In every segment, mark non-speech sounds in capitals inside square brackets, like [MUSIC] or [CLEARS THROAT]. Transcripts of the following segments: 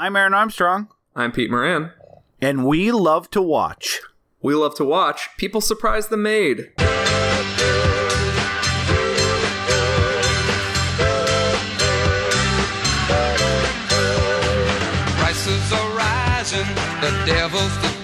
I'm Aaron Armstrong, I'm Pete Moran. and we love to watch. We love to watch People Surprise the Maid. Prices are rising, the devil's to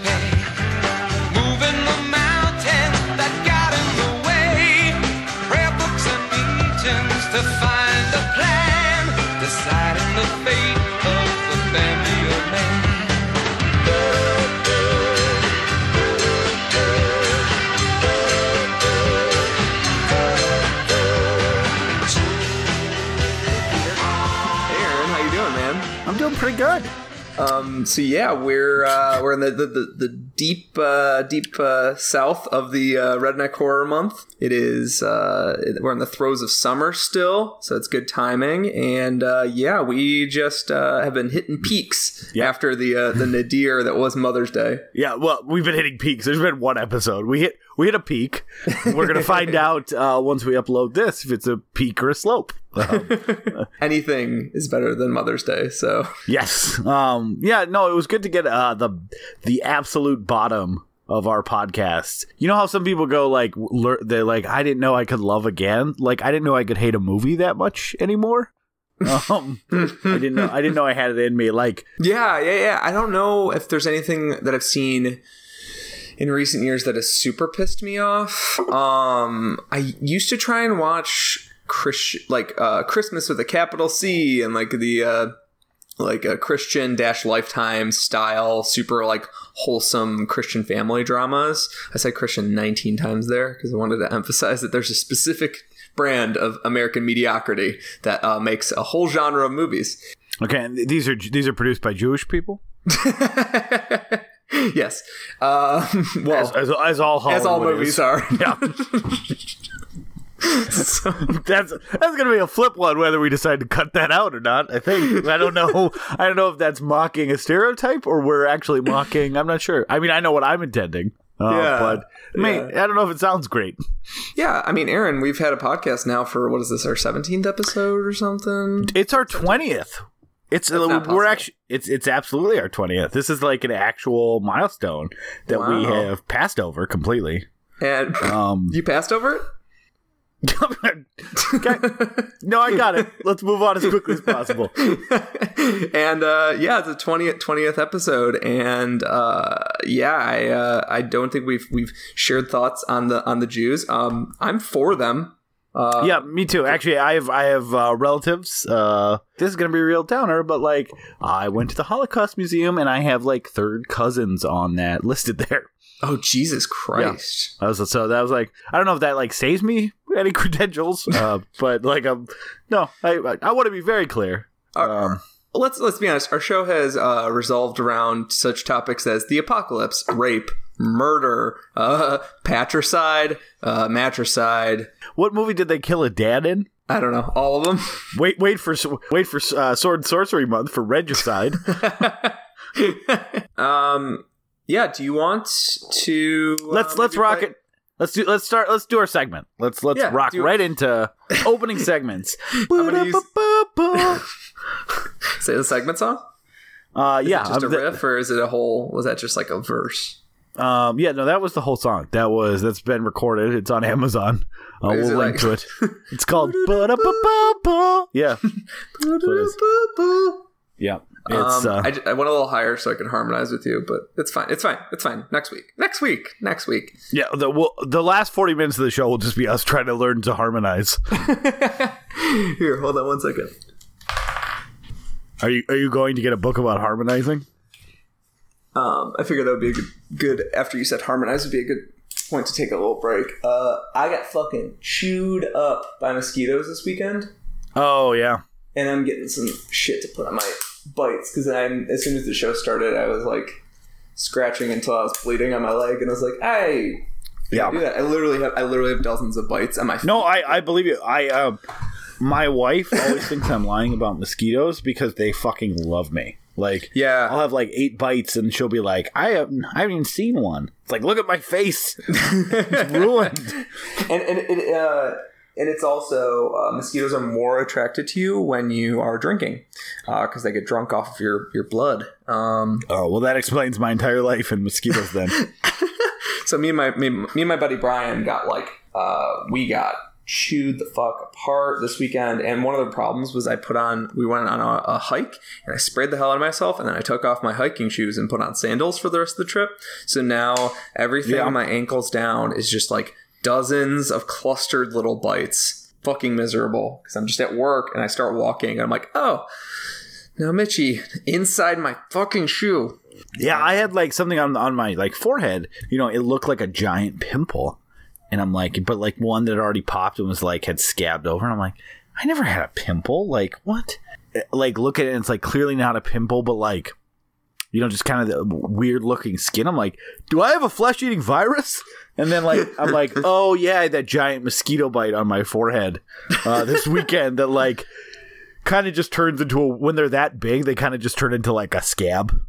pretty good. Um, so yeah, we're uh, we're in the the, the, the deep uh, deep uh, south of the uh, redneck horror month. It is uh, we're in the throes of summer still, so it's good timing. And uh, yeah, we just uh, have been hitting peaks Yeah. after the uh, the nadir that was Mother's Day. Yeah, well, we've been hitting peaks. There's been one episode. We hit we hit a peak. We're gonna find [LAUGHS] out uh, once we upload this if it's a peak or a slope. Um, [LAUGHS] Anything is better than Mother's Day. So yes. Um. Yeah. No. It was good to get uh, the the absolute bottom of our podcast. You know how some people go like they're like I didn't know I could love again. Like I didn't know I could hate a movie that much anymore. [LAUGHS] Um. I didn't know. I didn't know I had it in me. Like Yeah, yeah, yeah. I don't know if there's anything that I've seen in recent years that has super pissed me off. Um, I used to try and watch Chris like uh, Christmas with a capital C and like the uh, like a Christian dash Lifetime style, super like wholesome Christian family dramas. I said Christian 19 times there because I wanted to emphasize that there's a specific brand of American mediocrity that uh, makes a whole genre of movies. okay, and these are these are produced by Jewish people. [LAUGHS] yes. Um, [LAUGHS] well, As, as, as all Hollywood as all is. movies are. Yeah. [LAUGHS] [LAUGHS] that's that's gonna be a flip one whether we decide to cut that out or not. I think I don't know. [LAUGHS] I don't know if that's mocking a stereotype or we're actually mocking. I'm not sure. I mean, I know what I'm intending. Uh, Yeah, but I mean, I don't know if it sounds great. yeah, I mean, Aaron, we've had a podcast now for what is this, our 17th episode or something? It's our twentieth. It's not we're possible. actually it's it's absolutely our twentieth. This is like an actual milestone that we have passed over completely. And [LAUGHS] Um, you passed over it? [LAUGHS] okay. No, I got it. Let's move on as quickly as possible. [LAUGHS] and uh, yeah, it's the 20th 20th episode, and uh, yeah, I uh, I don't think we've we've shared thoughts on the on the Jews. Um, I'm for them. Uh, yeah, me too. Actually, I have I have uh, relatives. Uh, this is gonna be a real downer, but like I went to the Holocaust Museum and I have like third cousins on that [LAUGHS] listed there. Oh Jesus Christ! I was so that was like I don't know if that like saves me any credentials, [LAUGHS] uh, but like um no, I I want to be very clear. Um, let's let's be honest. Our show has uh, resolved around such topics as the apocalypse, rape, murder, uh, [LAUGHS] patricide, uh, matricide. what movie did they kill a dad in? I don't know all of them. [LAUGHS] Wait, wait for wait for uh, Sword and Sorcery Month for regicide. um, yeah. Do you want to let's uh, let's rock play- it. Let's do let's start let's do our segment. Let's let's Yeah, rock right into [LAUGHS] opening segments. use-. [LAUGHS] Say the segment song. uh yeah, Just a um, riff, or is it a whole? Was that just like a verse? um yeah, no, that was the whole song. That was that's been recorded. It's on Amazon. Uh, we'll link like- to it. [LAUGHS] It's called Yeah. is. Yeah. It's um, uh, I, I went a little higher so I could harmonize with you, but it's fine. It's fine. It's fine. Next week. Next week. Next week. yeah, the well, the last 40 minutes of the show will just be us trying to learn to harmonize. [LAUGHS] Here, hold on one second. Are you are you going to get a book about harmonizing? Um, I figured that would be a good, good after you said harmonize would be a good point to take a little break. Uh, I got fucking chewed up by mosquitoes this weekend, Oh yeah. and I'm getting some shit to put on my bites because I'm as soon as the show started, I was like scratching until I was bleeding on my leg, and I was like, I Yeah. do that. I literally have I literally have dozens of bites on my No, I, I believe you. I uh, my wife always [LAUGHS] thinks I'm lying about mosquitoes because they fucking love me. Like, Yeah. I'll have like eight bites, and she'll be like, "I haven't, I haven't even seen one." It's like, look at my face, it's [LAUGHS] ruined. and and it, uh, and it's also uh, mosquitoes are more attracted to you when you are drinking because they get drunk off of your your blood. Um, Oh well, that explains my entire life in mosquitoes. Then [LAUGHS] so me and my me, me and my buddy Brian got like uh, we got chewed the fuck apart this weekend and one of the problems was i put on we went on a, a hike and i sprayed the hell out of myself and then i took off my hiking shoes and put on sandals for the rest of the trip so now everything Yeah. on my ankles down is just like dozens of clustered little bites fucking miserable because i'm just at work and i start walking and i'm like oh now mitchy inside my fucking shoe yeah, I had like something on on my like forehead. You know, it looked like a giant pimple, and I'm like, but like one that already popped and was like had scabbed over, and I'm like, I never had a pimple. Like what? Eh, like look at it, and it's like clearly not a pimple, but like. You know, just kind of the weird looking skin. I'm like, do I have a flesh eating virus? [LAUGHS] And then like I'm like, [LAUGHS] oh yeah, that giant mosquito bite on my forehead uh, this [LAUGHS] weekend that like kind of just turns into a when they're that big, they kind of just turn into like a scab.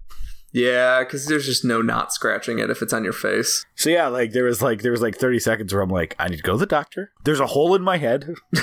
Yeah because there's just no not scratching it if it's on your face So yeah, like there was like there was like 30 seconds where I'm like, I need to go to the doctor. There's a hole in my head. [LAUGHS] [LAUGHS]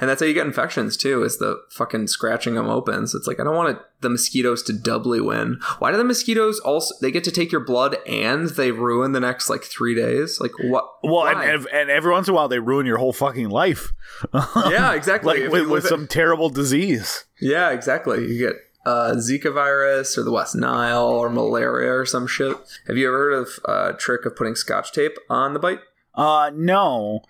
and that's how you get infections too is the fucking scratching them open so it's like i don't want it, the mosquitoes to doubly win why do the mosquitoes also they get to take your blood and they ruin the next like three days like what Well, and, why? and and every once in a while they ruin your whole fucking life. [LAUGHS] yeah exactly like If with, with some terrible disease. yeah exactly you get uh, Zika virus or the West Nile or malaria or some shit. Have you ever heard of a uh, trick of putting scotch tape on the bite? Uh no.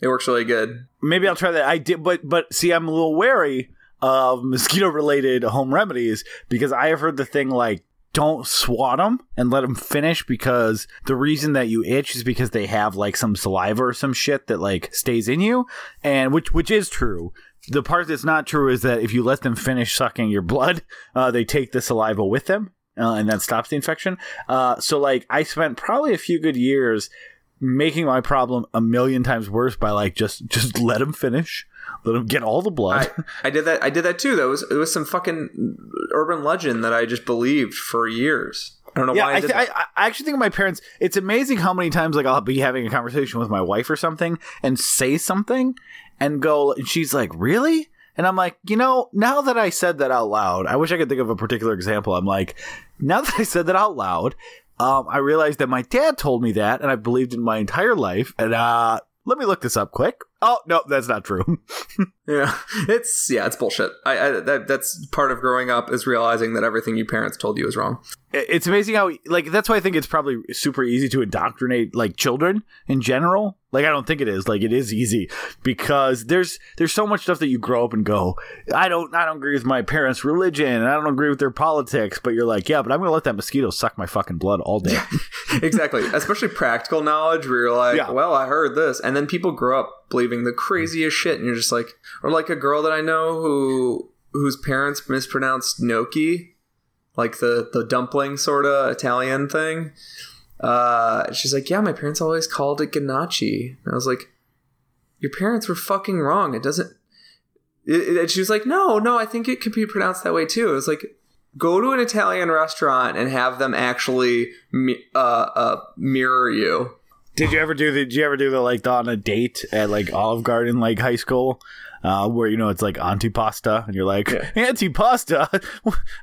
It works really good. Maybe I'll try that. I did but but see I'm a little wary of mosquito related home remedies because I have heard the thing like don't swat them and let them finish because the reason that you itch is because they have like some saliva or some shit that like stays in you and which which is true the part that's not true is that if you let them finish sucking your blood [LAUGHS] uh, they take the saliva with them uh, and that stops the infection uh, so like i spent probably a few good years making my problem a million times worse by like just [LAUGHS] just let them finish let them get all the blood I, I did that. I did that too. That was it was some fucking urban legend that I just believed for years. I don't know Yeah, why I, th-. I, I actually think of my parents. It's amazing how many times like I'll be having a conversation with my wife or something and say something and go, and she's like, "Really?" And I'm like, you know, now that I said that out loud, I wish I could think of a particular example. I'm like, now that I said that out loud, um, I realized that my dad told me that, and I believed in my entire life. And uh, let me look this up quick. Oh no, that's not true. [LAUGHS] yeah, it's yeah, it's bullshit. I, I that that's part of growing up is realizing that everything your parents told you is wrong. it's amazing how like that's why I think it's probably super easy to indoctrinate like children in general. Like I don't think it is. Like it is easy because there's there's so much stuff that you grow up and go, I don't I don't agree with my parents' religion and I don't agree with their politics, but you're like, yeah, but I'm gonna let that mosquito suck my fucking blood all day. [LAUGHS] exactly, especially practical knowledge where you're like, Yeah. well, I heard this, and then people grow up believing the craziest shit, and you're just like, or like a girl that I know who whose parents mispronounced gnocchi, like the the dumpling sort of Italian thing. Uh, she's like, yeah, my parents always called it ganache. And I was like, your parents were fucking wrong. It doesn't. It, it- and she was like, no, no, I think it could be pronounced that way too. It was like, go to an Italian restaurant and have them actually uh, uh, mirror you. Did you ever do the did you ever do the like the, on a date at like Olive Garden like high school? Uh, where you know it's like antipasta, and you're like Yeah. antipasta.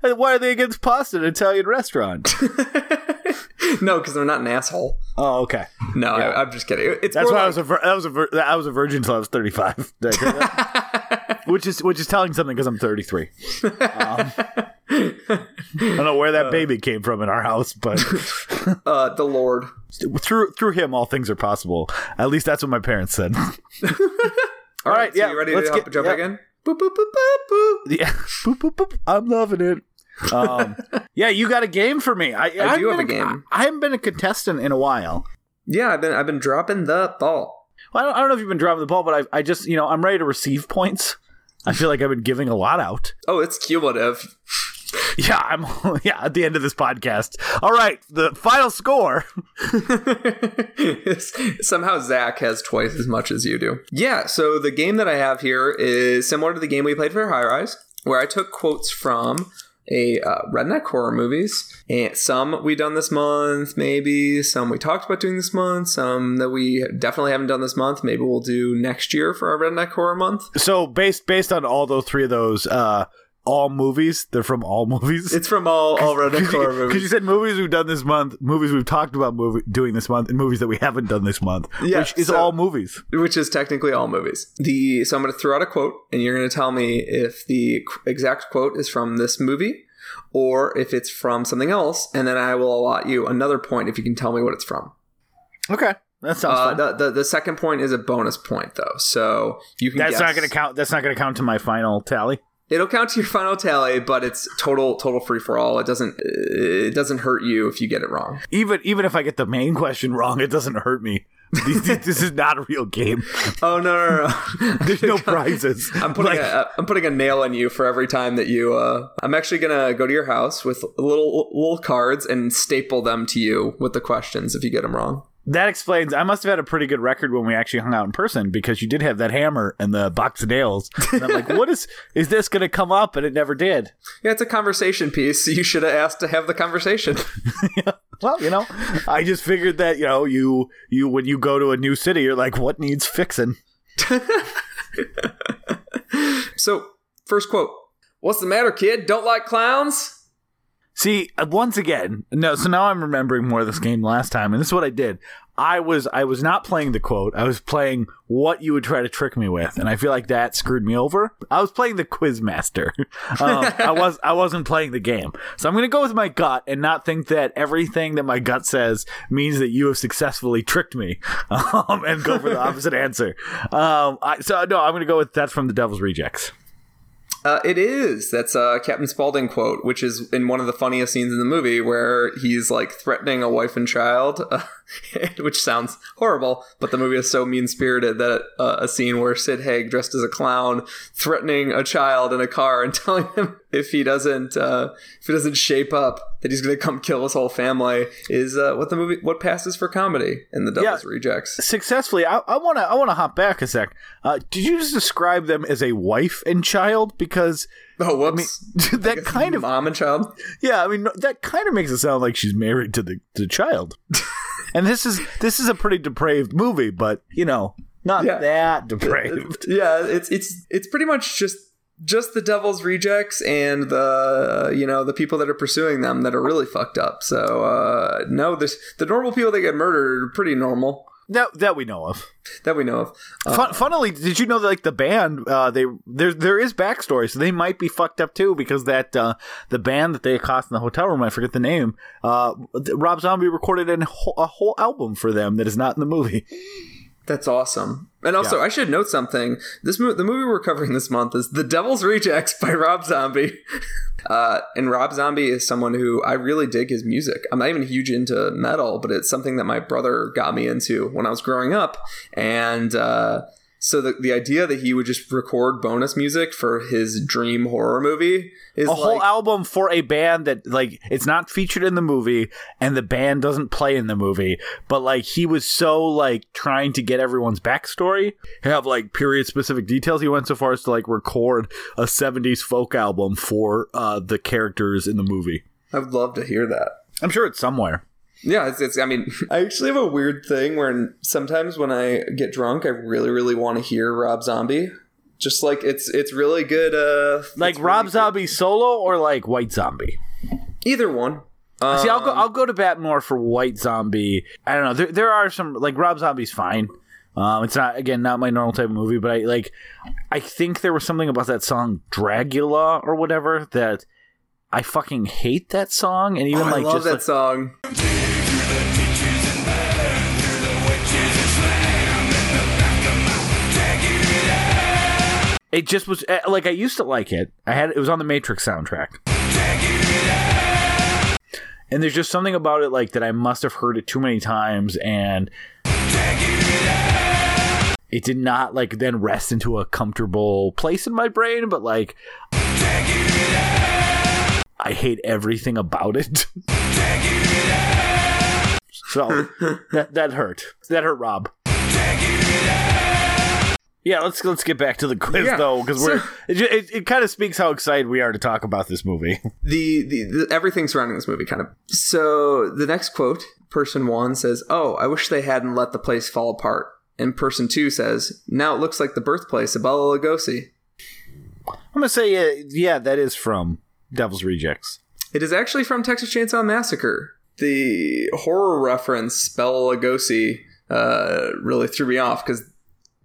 [LAUGHS] Why are they against pasta in an Italian restaurant? [LAUGHS] no, because they're not an asshole. oh, okay. No, I, I'm just kidding. It's That's why I was a vir- I was a vir- I was a virgin until I was 35. [LAUGHS] Did I say that? which is which is telling something because I'm 33. Um, I don't know where that baby came from in our house, but [LAUGHS] uh, the Lord. through through him all things are possible. At least that's what my parents said. [LAUGHS] All right, so yeah, you ready let's to get- jump yeah. back in? Boop, boop, boop, boop, boop. yeah, boop, boop, boop. I'm loving it. Um, [LAUGHS] yeah, you got a game for me. I, I, do have a game. I haven't been a contestant in a while. Yeah, I've been I've been dropping the ball. Well, I don't, I don't know if you've been dropping the ball, but I, I just, you know, I'm ready to receive points. I feel like I've been giving a lot out. Oh, it's cumulative. [LAUGHS] Yeah, I'm. [LAUGHS] Yeah, at the end of this podcast. All right, the final score. [LAUGHS] Somehow Zach has twice as much as you do. Yeah, so the game that I have here is similar to the game we played for High Rise, where I took quotes from a uh, redneck horror movies. And some we done this month, maybe some we talked about doing this month, some that we definitely haven't done this month. Maybe we'll do next year for our redneck horror month. So based based on all those three of those, uh, all movies, they're from all movies. It's from all all horror Because you said movies we've done this month, movies we've talked about movie, doing this month, and movies that we haven't done this month, Yeah, which is so- all movies. which is technically all movies. The so I'm going to throw out a quote, and you're going to tell me if the exact quote is from this movie or if it's from something else, and then I will allot you another point if you can tell me what it's from. Okay, that sounds Uh, the, the the second point is a bonus point though, so you can. That's guess. not going to count. That's not going to count to my final tally. It'll count to your final tally, but it's total total free for all. It doesn't it doesn't hurt you if you get it wrong. Even even if I get the main question wrong, it doesn't hurt me. This is not a real game. [LAUGHS] Oh no no no! [LAUGHS] There's no prizes. I'm putting Like- a, I'm putting a nail in you for every time that you. Uh, I'm actually gonna go to your house with little little cards and staple them to you with the questions if you get them wrong. That explains. I must have had a pretty good record when we actually hung out in person because you did have that hammer and the box of nails. And I'm like, [LAUGHS] what is is this going to come up? And it never did. Yeah, it's a conversation piece. You should have asked to have the conversation. [LAUGHS] Well, you know, I just figured that you know you you when you go to a new city, you're like, what needs fixing? [LAUGHS] so, first quote: "What's the matter, kid? Don't like clowns?" See, uh, once again, no. So now I'm remembering more of this game last time, and this is what I did. I was I was not playing the quote. I was playing what you would try to trick me with, and I feel like that screwed me over. I was playing the quizmaster. [LAUGHS] Um, I was I wasn't playing the game, so I'm going to go with my gut and not think that everything that my gut says means that you have successfully tricked me, [LAUGHS] um, and go for the opposite [LAUGHS] answer. Um, I, so no, I'm going to go with that's from the Devil's Rejects. Uh, it is. That's a Captain Spaulding quote, which is in one of the funniest scenes in the movie where he's like threatening a wife and child, uh, [LAUGHS] [LAUGHS] which sounds horrible, but the movie is so mean spirited that uh, a scene where Sid Haig, dressed as a clown, threatening a child in a car and [LAUGHS] telling him if he doesn't uh, if he doesn't shape up that he's going to come kill his whole family is uh, what the movie what passes for comedy in the Devil's Yeah. Rejects. successfully i want to i want to hop back a sec uh, did you just describe them as a wife and child because Oh, whoops! [LAUGHS] that kind of mom and child. yeah i mean that kind of makes it sound like she's married to the, the child and this is this is a pretty depraved movie but you know not Yeah. that depraved. [LAUGHS] Yeah it's it's it's pretty much just just the devil's rejects and the you know the people that are pursuing them that are really fucked up. So uh no there's the normal people that get murdered are pretty normal that that we know of that we know of uh, Fun, funnily, did you know that like the band, uh, they there there is backstory, so they might be fucked up too because that uh, the band that they accost in the hotel room, I forget the name. Uh, Rob Zombie recorded an a whole album for them that is not in the movie. that's awesome and also i should note something. This mo- the movie we're covering this month is the devil's rejects by rob zombie. [LAUGHS] Uh, and rob zombie is someone who i really dig his music. I'm not even huge into metal but it's something that my brother got me into when i was growing up. And uh, so the, the idea that he would just record bonus music for his dream horror movie is A whole album for a band that like it's not featured in the movie, and the band doesn't play in the movie. But like he was so like trying to get everyone's backstory, have like period specific details. He went so far as to like record a '70s folk album for uh, the characters in the movie. i would love to hear that I'm sure it's somewhere. Yeah, it's, it's. I mean, [LAUGHS] I actually have a weird thing where sometimes when I get drunk, I really, really want to hear Rob Zombie. Just like it's, it's really good. Uh, Like Rob really Zombie solo or like White Zombie. Either one. See, I'll go. Um, I'll go to bat more for White Zombie. I don't know. There, there are some like Rob Zombie's fine. Um, it's not again not my normal type of movie, but I like. I think there was something about that song Dragula or whatever that I fucking hate that song, and even oh, like I love just that like, song. It just was eh, like I used to like it. I had it was on the Matrix soundtrack. And there's just something about it like that I must have heard it too many times and it did not like then rest into a comfortable place in my brain, but like I hate everything about it. [LAUGHS] so [LAUGHS] that that hurt. That hurt Rob. Yeah, let's let's get back to the quiz Yeah, though, because we're so- it, it, it kind of speaks how excited we are to talk about this movie. [LAUGHS] the, the, the everything surrounding this movie kind of so the next quote person one says oh i wish they hadn't let the place fall apart. And person two says now it looks like the birthplace of Bela Lugosi. I'm gonna say uh, yeah, that is from Devil's Rejects. it is actually from texas chainsaw massacre. The horror reference Bela Lugosi uh, really threw me off because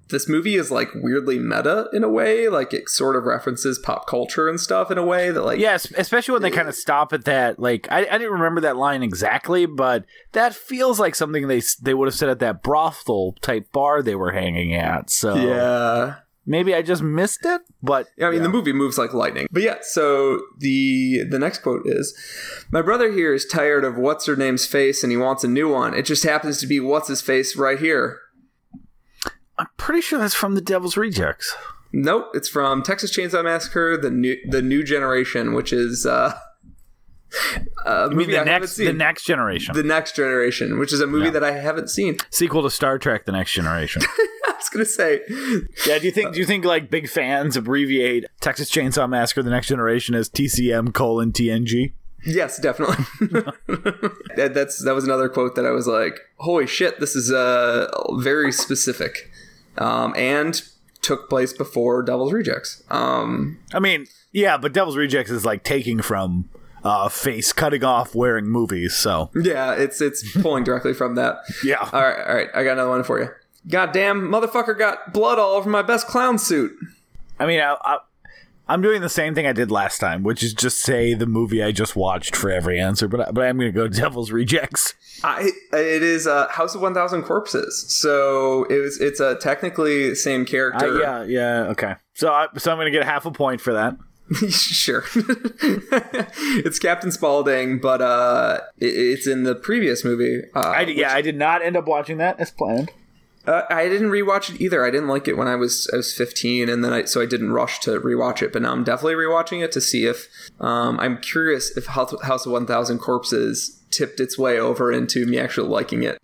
this movie is like weirdly meta in a way like it sort of references pop culture and stuff in a way that like Yes, especially when they kind of stop at that. Like, I, I didn't remember that line exactly, but that feels like something they they would have said at that brothel type bar they were hanging at. So yeah maybe I just missed it. But I mean, the movie moves like lightning. But yeah, so the the next quote is, "My brother here is tired of what's her name's face, and he wants a new one. It just happens to be what's his face right here." I'm pretty sure that's from the Devil's Rejects. Nope, it's from Texas Chainsaw Massacre: the new the new generation, which is uh, a movie the I haven't next seen. the next generation The next generation, which is a movie Yeah. that I haven't seen. sequel to Star Trek: The Next Generation. [LAUGHS] I was gonna say, yeah, do you think do you think like big fans abbreviate Texas Chainsaw Massacre: The Next Generation as TCM colon TNG? Yes, definitely. [LAUGHS] that, that's that was another quote that I was like, "Holy shit, this is uh very specific," um, and took place before Devil's Rejects. Um, I mean, yeah, but Devil's Rejects is like taking from uh, face cutting off wearing movies. So yeah, it's it's pulling directly from that. [LAUGHS] yeah, All right, all right, I got another one for you. Goddamn, motherfucker got blood all over my best clown suit. I mean, I, I, I'm doing the same thing I did last time, which is just say the movie I just watched for every answer. But I- but I'm going to go [LAUGHS] Devil's Rejects. I, it is uh, House of One Thousand Corpses, so it was it's a technically the same character. yeah, yeah, okay. So I, so I'm going to get half a point for that. [LAUGHS] sure. [LAUGHS] it's Captain Spaulding, but uh, it, it's in the previous movie. Uh, I, yeah, I did not end up watching that as planned. Uh, I didn't rewatch it either. I didn't like it when I was I was 15, and then I so I didn't rush to rewatch it. But now I'm definitely rewatching it to see if um, I'm curious if House of 1,000 Corpses tipped its way over into me actually liking it.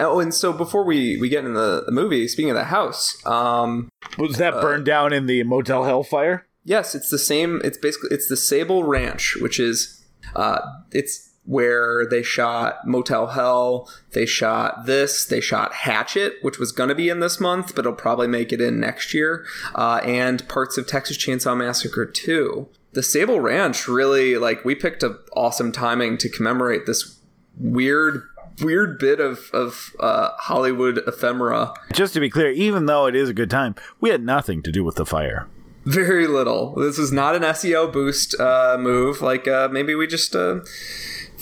Oh, and so before we we get in the, the movie, speaking of the house, um, Was that burned down in the Motel Hellfire? Yes, it's the same. It's basically it's the Sable Ranch, which is uh, it's where they shot Motel Hell. They shot this. They shot Hatchet, which was going to be in this month, but it'll probably make it in next year. Uh, and parts of Texas Chainsaw Massacre 2. The Sable Ranch really like we picked a awesome timing to commemorate this weird weird bit of of uh, Hollywood ephemera. Just to be clear, even though it is a good time, we had nothing to do with the fire. Very little. This is not an SEO boost uh, move. Like uh, maybe we just uh,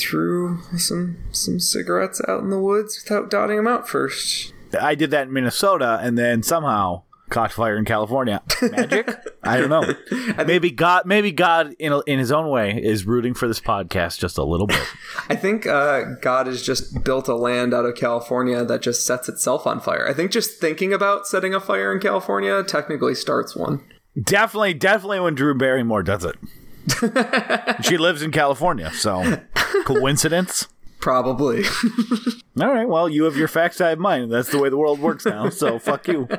threw some some cigarettes out in the woods without dotting them out first. I did that in Minnesota, and then somehow caught fire in California. Magic? [LAUGHS] I don't know. Maybe God, maybe God, in in His own way, is rooting for this podcast just a little bit. [LAUGHS] I think uh, God has just built a land out of California that just sets itself on fire. I think just thinking about setting a fire in California technically starts one. definitely, definitely when Drew Barrymore does it. She lives in California, so coincidence. Probably. All right, well, you have your facts, I have mine. That's the way the world works now. So fuck you. all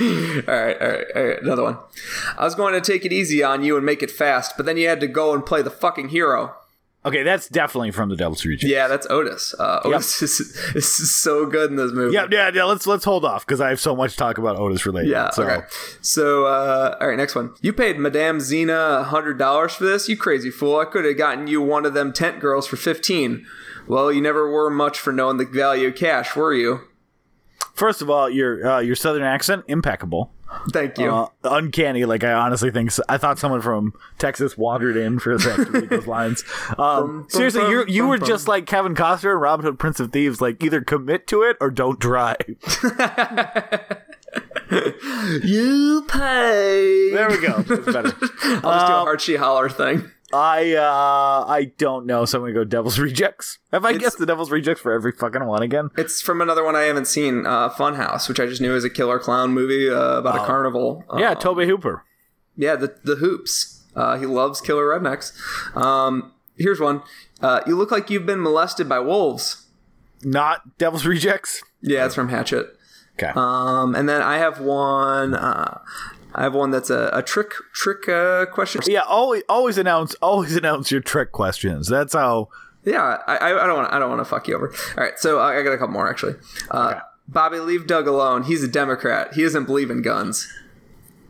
right, all right, all right. Another one. I was going to take it easy on you and make it fast, but then you had to go and play the fucking hero. Okay, that's definitely from the Devil's Rejects. Yeah, that's Otis. Uh, Otis [LAUGHS] is, is so good in this movie. Yeah, yeah, yeah. Let's let's hold off because I have so much to talk about Otis related. Yeah. So. Okay. So, uh, all right, next one. You paid Madame Zena a hundred dollars for this. You crazy fool! I could have gotten you one of them tent girls for fifteen. Well, you never were much for knowing the value of cash, were you? First of all, your uh, your southern accent impeccable. Thank you. Uh, uncanny. Like I honestly think I thought someone from Texas wandered in for a second to read those lines. [LAUGHS] Um, seriously, you you were just like Kevin Costner, and Robin Hood, Prince of Thieves. Like either commit to it or don't drive. [LAUGHS] [LAUGHS] you pay. There we go. That's better. I'll just do a Archie Holler thing. I uh I don't know, so I'm gonna go Devil's Rejects. Have I guessed the Devil's Rejects for every fucking one again? It's from another one I haven't seen, uh, Funhouse, which I just knew was a killer clown movie uh, about a carnival. Yeah, Tobe Hooper. Yeah, the the hoops. Uh, he loves killer rednecks. Um, here's one. Uh, you look like you've been molested by wolves. Not Devil's Rejects. Yeah, it's from Hatchet. Okay. Um, and then I have one. Uh, I have one that's a, a trick trick uh, question. yeah, always always announce always [LAUGHS] announce your trick questions. That's how. Yeah, I, I I don't want I don't want to fuck you over. All right, so I, I got a couple more actually. Uh, Bobby, leave Doug alone. He's a Democrat. He doesn't believe in guns.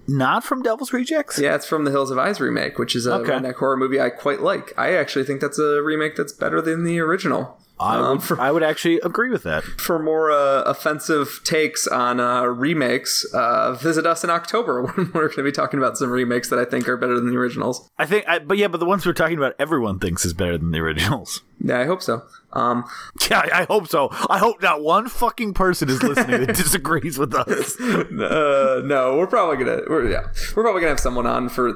Not from Devil's Rejects. Yeah, it's from the Hills Have Eyes remake, which is a Okay. horror movie I quite like. I actually think that's a remake that's better than the original. I Um, would, I would actually agree with that. For more uh, offensive takes on uh, remakes, uh, visit us in October when [LAUGHS] we're going to be talking about some remakes that I think are better than the originals. I think, I, but yeah, but the ones we're talking about, everyone thinks is better than the originals. [LAUGHS] Yeah, I hope so. Um, Yeah, I, I hope so. I hope not one fucking person is listening that [LAUGHS] disagrees with us. uh, no, we're probably gonna, we're, yeah, we're probably gonna have someone on for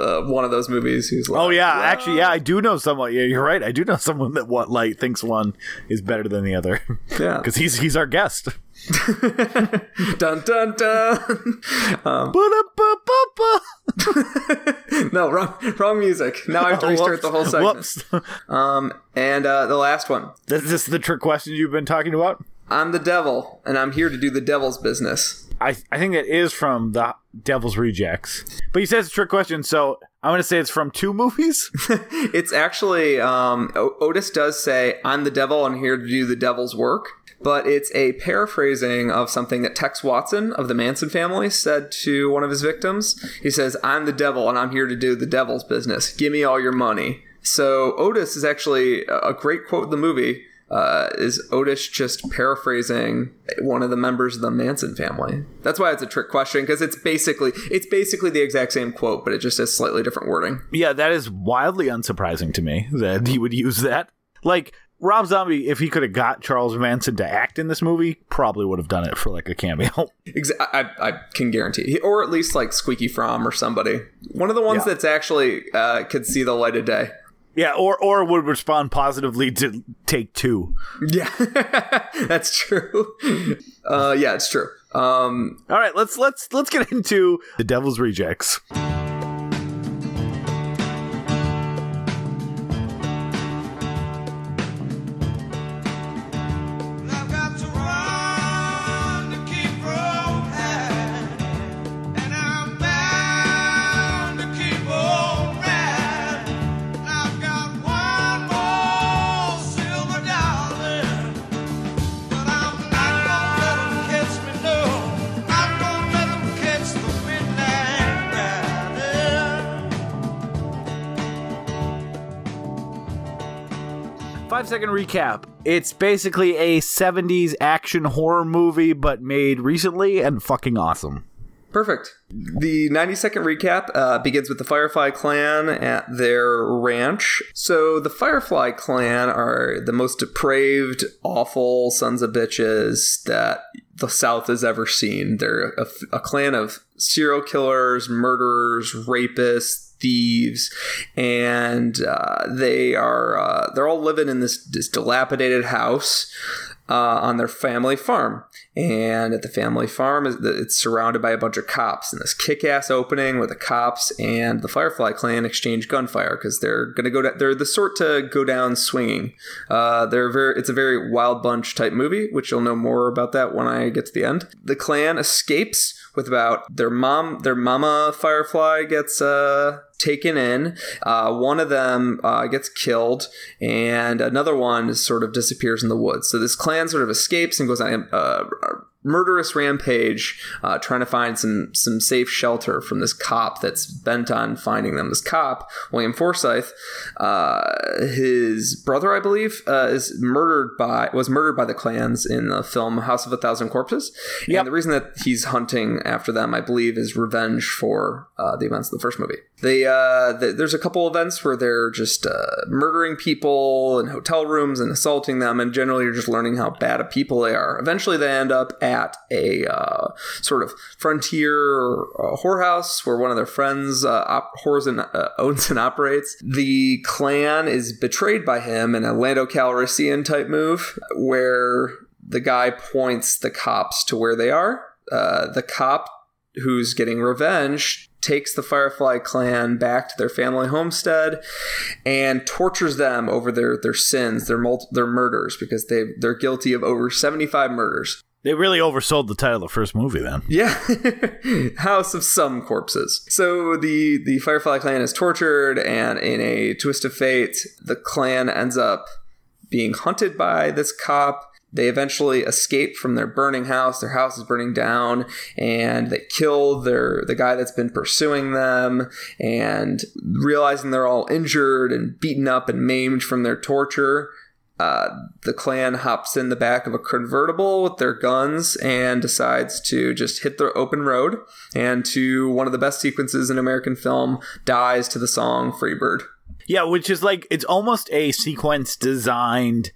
uh, one of those movies who's like, Oh yeah, actually, yeah, I do know someone. Yeah, you're right. I do know [LAUGHS] someone that what like thinks one is better than the other. [LAUGHS] Yeah. because he's he's our guest. [LAUGHS] dun dun dun. Ba-da-ba-ba-ba. no, wrong, wrong music. Now I have to restart the whole segment. Whoops. Um, and uh, the last one. Is this is the trick question you've been talking about? I'm the devil, and I'm here to do the devil's business. I I think that is from the Devil's Rejects. But he says it's a trick question, so I'm going to say it's from two movies. [LAUGHS] It's actually um, Otis does say, "I'm the devil. I'm here to do the devil's work." But it's a paraphrasing of something that Tex Watson of the Manson family said to one of his victims. He says, "I'm the devil, and I'm here to do the devil's business. Give me all your money." So Otis is actually a great quote in the movie. Uh, is Otis just paraphrasing one of the members of the Manson family? That's why it's a trick question because it's basically it's basically the exact same quote, but it just has slightly different wording. yeah, that is wildly unsurprising to me that he would use that. Like Rob Zombie, if he could have got Charles Manson to act in this movie, probably would have done it for like a cameo. [LAUGHS] Exa- I, I can guarantee, or at least like Squeaky Fromme or somebody. One of the ones Yeah. that's actually uh, could see the light of day. Yeah, or or would respond positively to take two. Yeah, [LAUGHS] that's true. Uh, yeah, it's true. Um, All right, let's let's let's get [LAUGHS] into the Devil's Rejects. Five second recap. It's basically a 70s action horror movie, but made recently and fucking awesome. perfect. The 90 second recap uh, begins with the Firefly Clan at their ranch. So the Firefly Clan are the most depraved, awful sons of bitches that the South has ever seen. They're a, a clan of serial killers, murderers, rapists, thieves, and uh, they are uh, they're all living in this, this dilapidated house uh, on their family farm. And at the family farm, it's surrounded by a bunch of cops. And this kick-ass opening where the cops and the Firefly Clan exchange gunfire because they're gonna go. To, they're the sort to go down swinging. Uh, they're very. It's a very wild bunch type movie, which you'll know more about that when I get to the end. The clan escapes with about their mom. Their mama Firefly gets uh, taken in. Uh, one of them uh, gets killed, and another one sort of disappears in the woods. So this clan sort of escapes and goes on a, a murderous rampage, uh, trying to find some some safe shelter from this cop that's bent on finding them. This cop, William Forsythe, uh, his brother, I believe, uh, is murdered by was murdered by the clans in the film House of a Thousand Corpses. Yep. And the reason that he's hunting after them, I believe, is revenge for uh, the events of the first movie. They uh, th- there's a couple events where they're just uh, murdering people in hotel rooms and assaulting them, and generally you're just learning how bad of people they are. Eventually, they end up at a uh, sort of frontier uh, whorehouse where one of their friends uh, op- and, uh, owns and operates. The clan is betrayed by him in a Lando Calrissian type move, where the guy points the cops to where they are. Uh, the cop who's getting revenge takes the Firefly clan back to their family homestead and tortures them over their, their sins, their mul- their murders, because they they're guilty of over 75 murders. They really oversold the title of the first movie then. Yeah, [LAUGHS] House of Some Corpses. So the the Firefly clan is tortured, and in a twist of fate, the clan ends up being hunted by this cop. They eventually escape from their burning house. Their house is burning down, and they kill their the guy that's been pursuing them. And realizing they're all injured and beaten up and maimed from their torture, uh, the clan hops in the back of a convertible with their guns and decides to just hit the open road. And to one of the best sequences in American film, dies to the song "Freebird." Yeah, which is like it's almost a sequence designed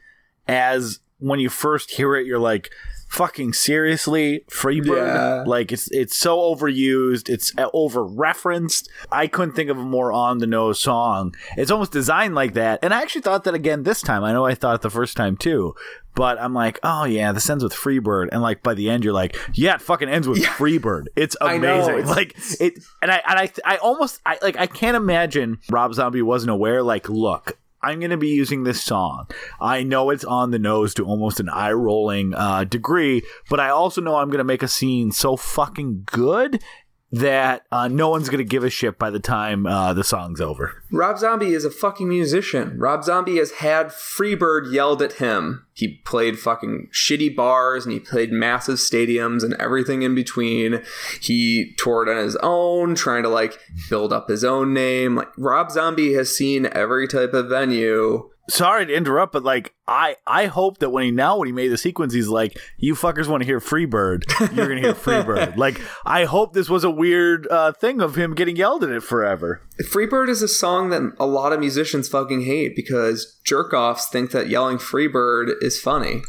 as when you first hear it, you're like, "Fucking seriously, Freebird!" Yeah. Like it's it's so overused, it's uh, over referenced. I couldn't think of a more on the nose song. It's almost designed like that, and I actually thought that again this time. I know I thought it the first time too. But I'm like, oh yeah, this ends with Freebird, and like by the end, you're like, yeah, it fucking ends with Freebird. It's amazing. it's- like it, and I and I I almost I like I can't imagine Rob Zombie wasn't aware. Like, look, I'm going to be using this song. I know it's on the nose to almost an eye rolling uh, degree, but I also know I'm going to make a scene so fucking good that uh, no one's going to give a shit by the time uh, the song's over. Rob Zombie is a fucking musician. Rob Zombie has had Freebird yelled at him. He played fucking shitty bars and he played massive stadiums and everything in between. He toured on his own, trying to like build up his own name. Like Rob Zombie has seen every type of venue. Sorry to interrupt, but like I, I hope that when he now when he made the sequence, he's like, "You fuckers want to hear Freebird? You're gonna hear Freebird." [LAUGHS] like I hope this was a weird uh, thing of him getting yelled at it forever. Freebird is a song that a lot of musicians fucking hate because jerk offs think that yelling Freebird is funny.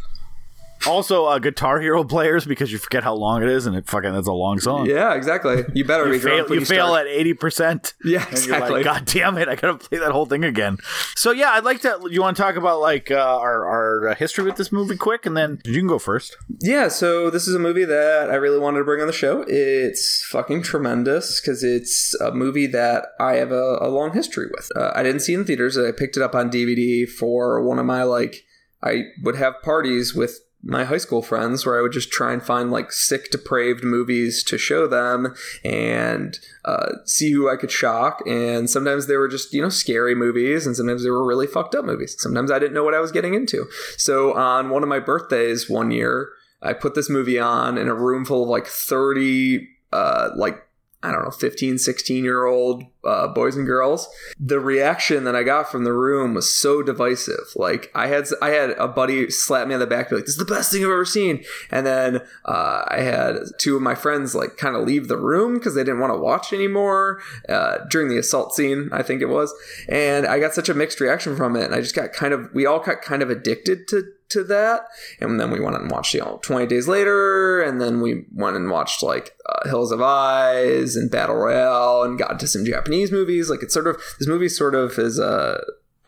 Also, uh, Guitar Hero players because you forget how long it is, and it fucking that's a long song. Yeah, exactly. You better be You fail, you you fail at eighty percent. [LAUGHS] Yeah, exactly. like, God damn it! I gotta play that whole thing again. So yeah, I'd like to. You want to talk about like uh, our our uh, history with this movie quick, and then you can go first. Yeah, so this is a movie that I really wanted to bring on the show. It's fucking tremendous because it's a movie that I have a, a long history with. Uh, I didn't see it in theaters. I picked it up on DVD for one of my like. I would have parties with my high school friends where I would just try and find like sick, depraved movies to show them and uh, see who I could shock. And sometimes they were just, you know, scary movies, and sometimes they were really fucked up movies. Sometimes I didn't know what I was getting into. So on one of my birthdays one year, I put this movie on in a room full of like 30, uh, like, I don't know, 15, 16 year old uh, boys and girls. The reaction that I got from the room was so divisive. Like I had, I had a buddy slap me on the back, be like, "This is the best thing I've ever seen," and then uh, I had two of my friends like kind of leave the room because they didn't want to watch anymore uh, during the assault scene. I think it was, and I got such a mixed reaction from it, and I just got kind of, we all got kind of addicted to to that. And then we went and watched you know 20 days later and then we went and watched like uh, hills have eyes and battle royale and got into some japanese movies. Like it's sort of this movie sort of is uh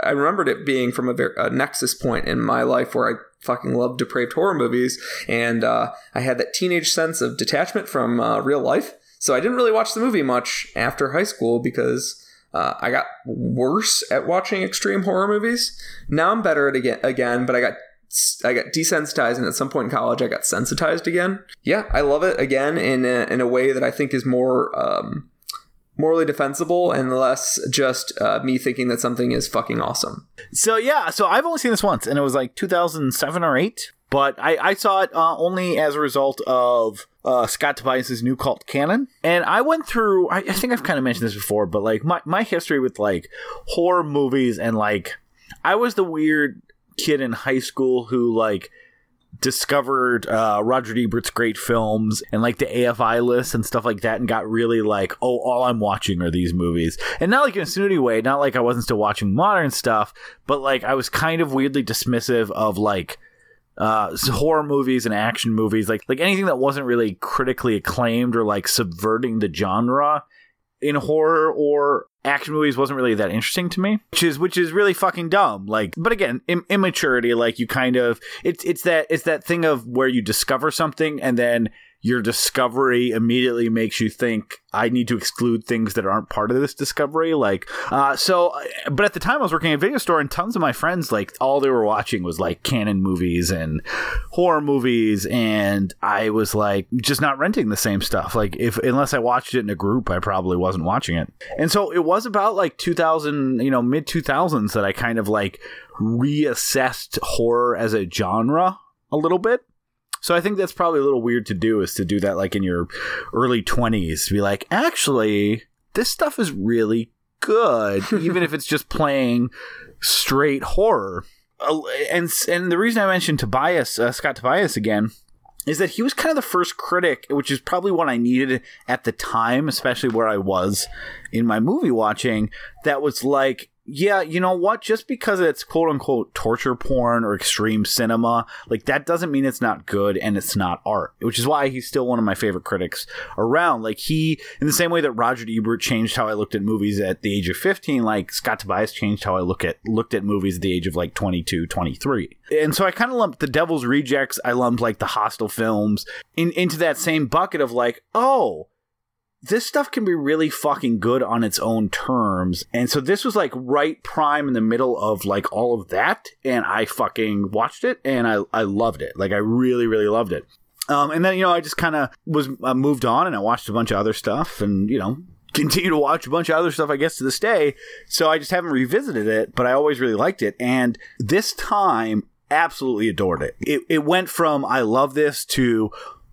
i remembered it being from a, a nexus point in my life where i fucking love depraved horror movies. And uh, i had that teenage sense of detachment from uh, real life. So i didn't really watch the movie much after high school because uh, I got worse at watching extreme horror movies. Now I'm better at again, again, but I got I got desensitized, and at some point in college, I got sensitized again. Yeah, I love it again in a, in a way that I think is more um, morally defensible and less just uh, me thinking that something is fucking awesome. So yeah, so I've only seen this once, and it was like 2007 or eight. But I, I saw it uh, only as a result of uh, Scott Tobias's new cult canon, and I went through. I, I think I've kind of mentioned this before, but like my my history with like horror movies and like I was the weird kid in high school who like discovered uh, Roger Ebert's great films and like the AFI list and stuff like that, and got really like, oh, all I'm watching are these movies, and not like in a snooty way, not like I wasn't still watching modern stuff, but like I was kind of weirdly dismissive of like uh horror movies and action movies like like anything that wasn't really critically acclaimed or like subverting the genre in horror or action movies wasn't really that interesting to me which is which is really fucking dumb. Like but again Im- immaturity like you kind of it's it's that it's that thing of where you discover something and then your discovery immediately makes you think I need to exclude things that aren't part of this discovery. Like, uh, so, but at the time I was working at a video store and tons of my friends, like, all they were watching was like canon movies and horror movies. And I was like, just not renting the same stuff. Like, if, unless I watched it in a group, I probably wasn't watching it. And so it was about like 2000, you know, mid 2000s that I kind of like reassessed horror as a genre a little bit. So I think that's probably a little weird to do is to do that like in your early 20s to be like, actually, this stuff is really good, [LAUGHS] even if it's just playing straight horror. And and the reason I mentioned Tobias, uh, Scott Tobias again, is that he was kind of the first critic, which is probably what I needed at the time, especially where I was in my movie watching, that was like, yeah, you know what? Just because it's quote unquote torture porn or extreme cinema, like that doesn't mean it's not good and it's not art, which is why he's still one of my favorite critics around. Like he, in the same way that Roger Ebert changed how I looked at movies at the age of 15, like Scott Tobias changed how I look at, looked at movies at the age of like 22, 23. And so I kind of lumped the Devil's Rejects, I lumped like the Hostel films in, into that same bucket of like, oh, this stuff can be really fucking good on its own terms. And so this was like right prime in the middle of like all of that. And I fucking watched it and I, I loved it. Like I really, really loved it. Um, and then, you know, I just kind of was uh, moved on and I watched a bunch of other stuff and, you know, [LAUGHS] continue to watch a bunch of other stuff, I guess, to this day. So I just haven't revisited it, but I always really liked it. And this time, absolutely adored it. It, it went from I love this to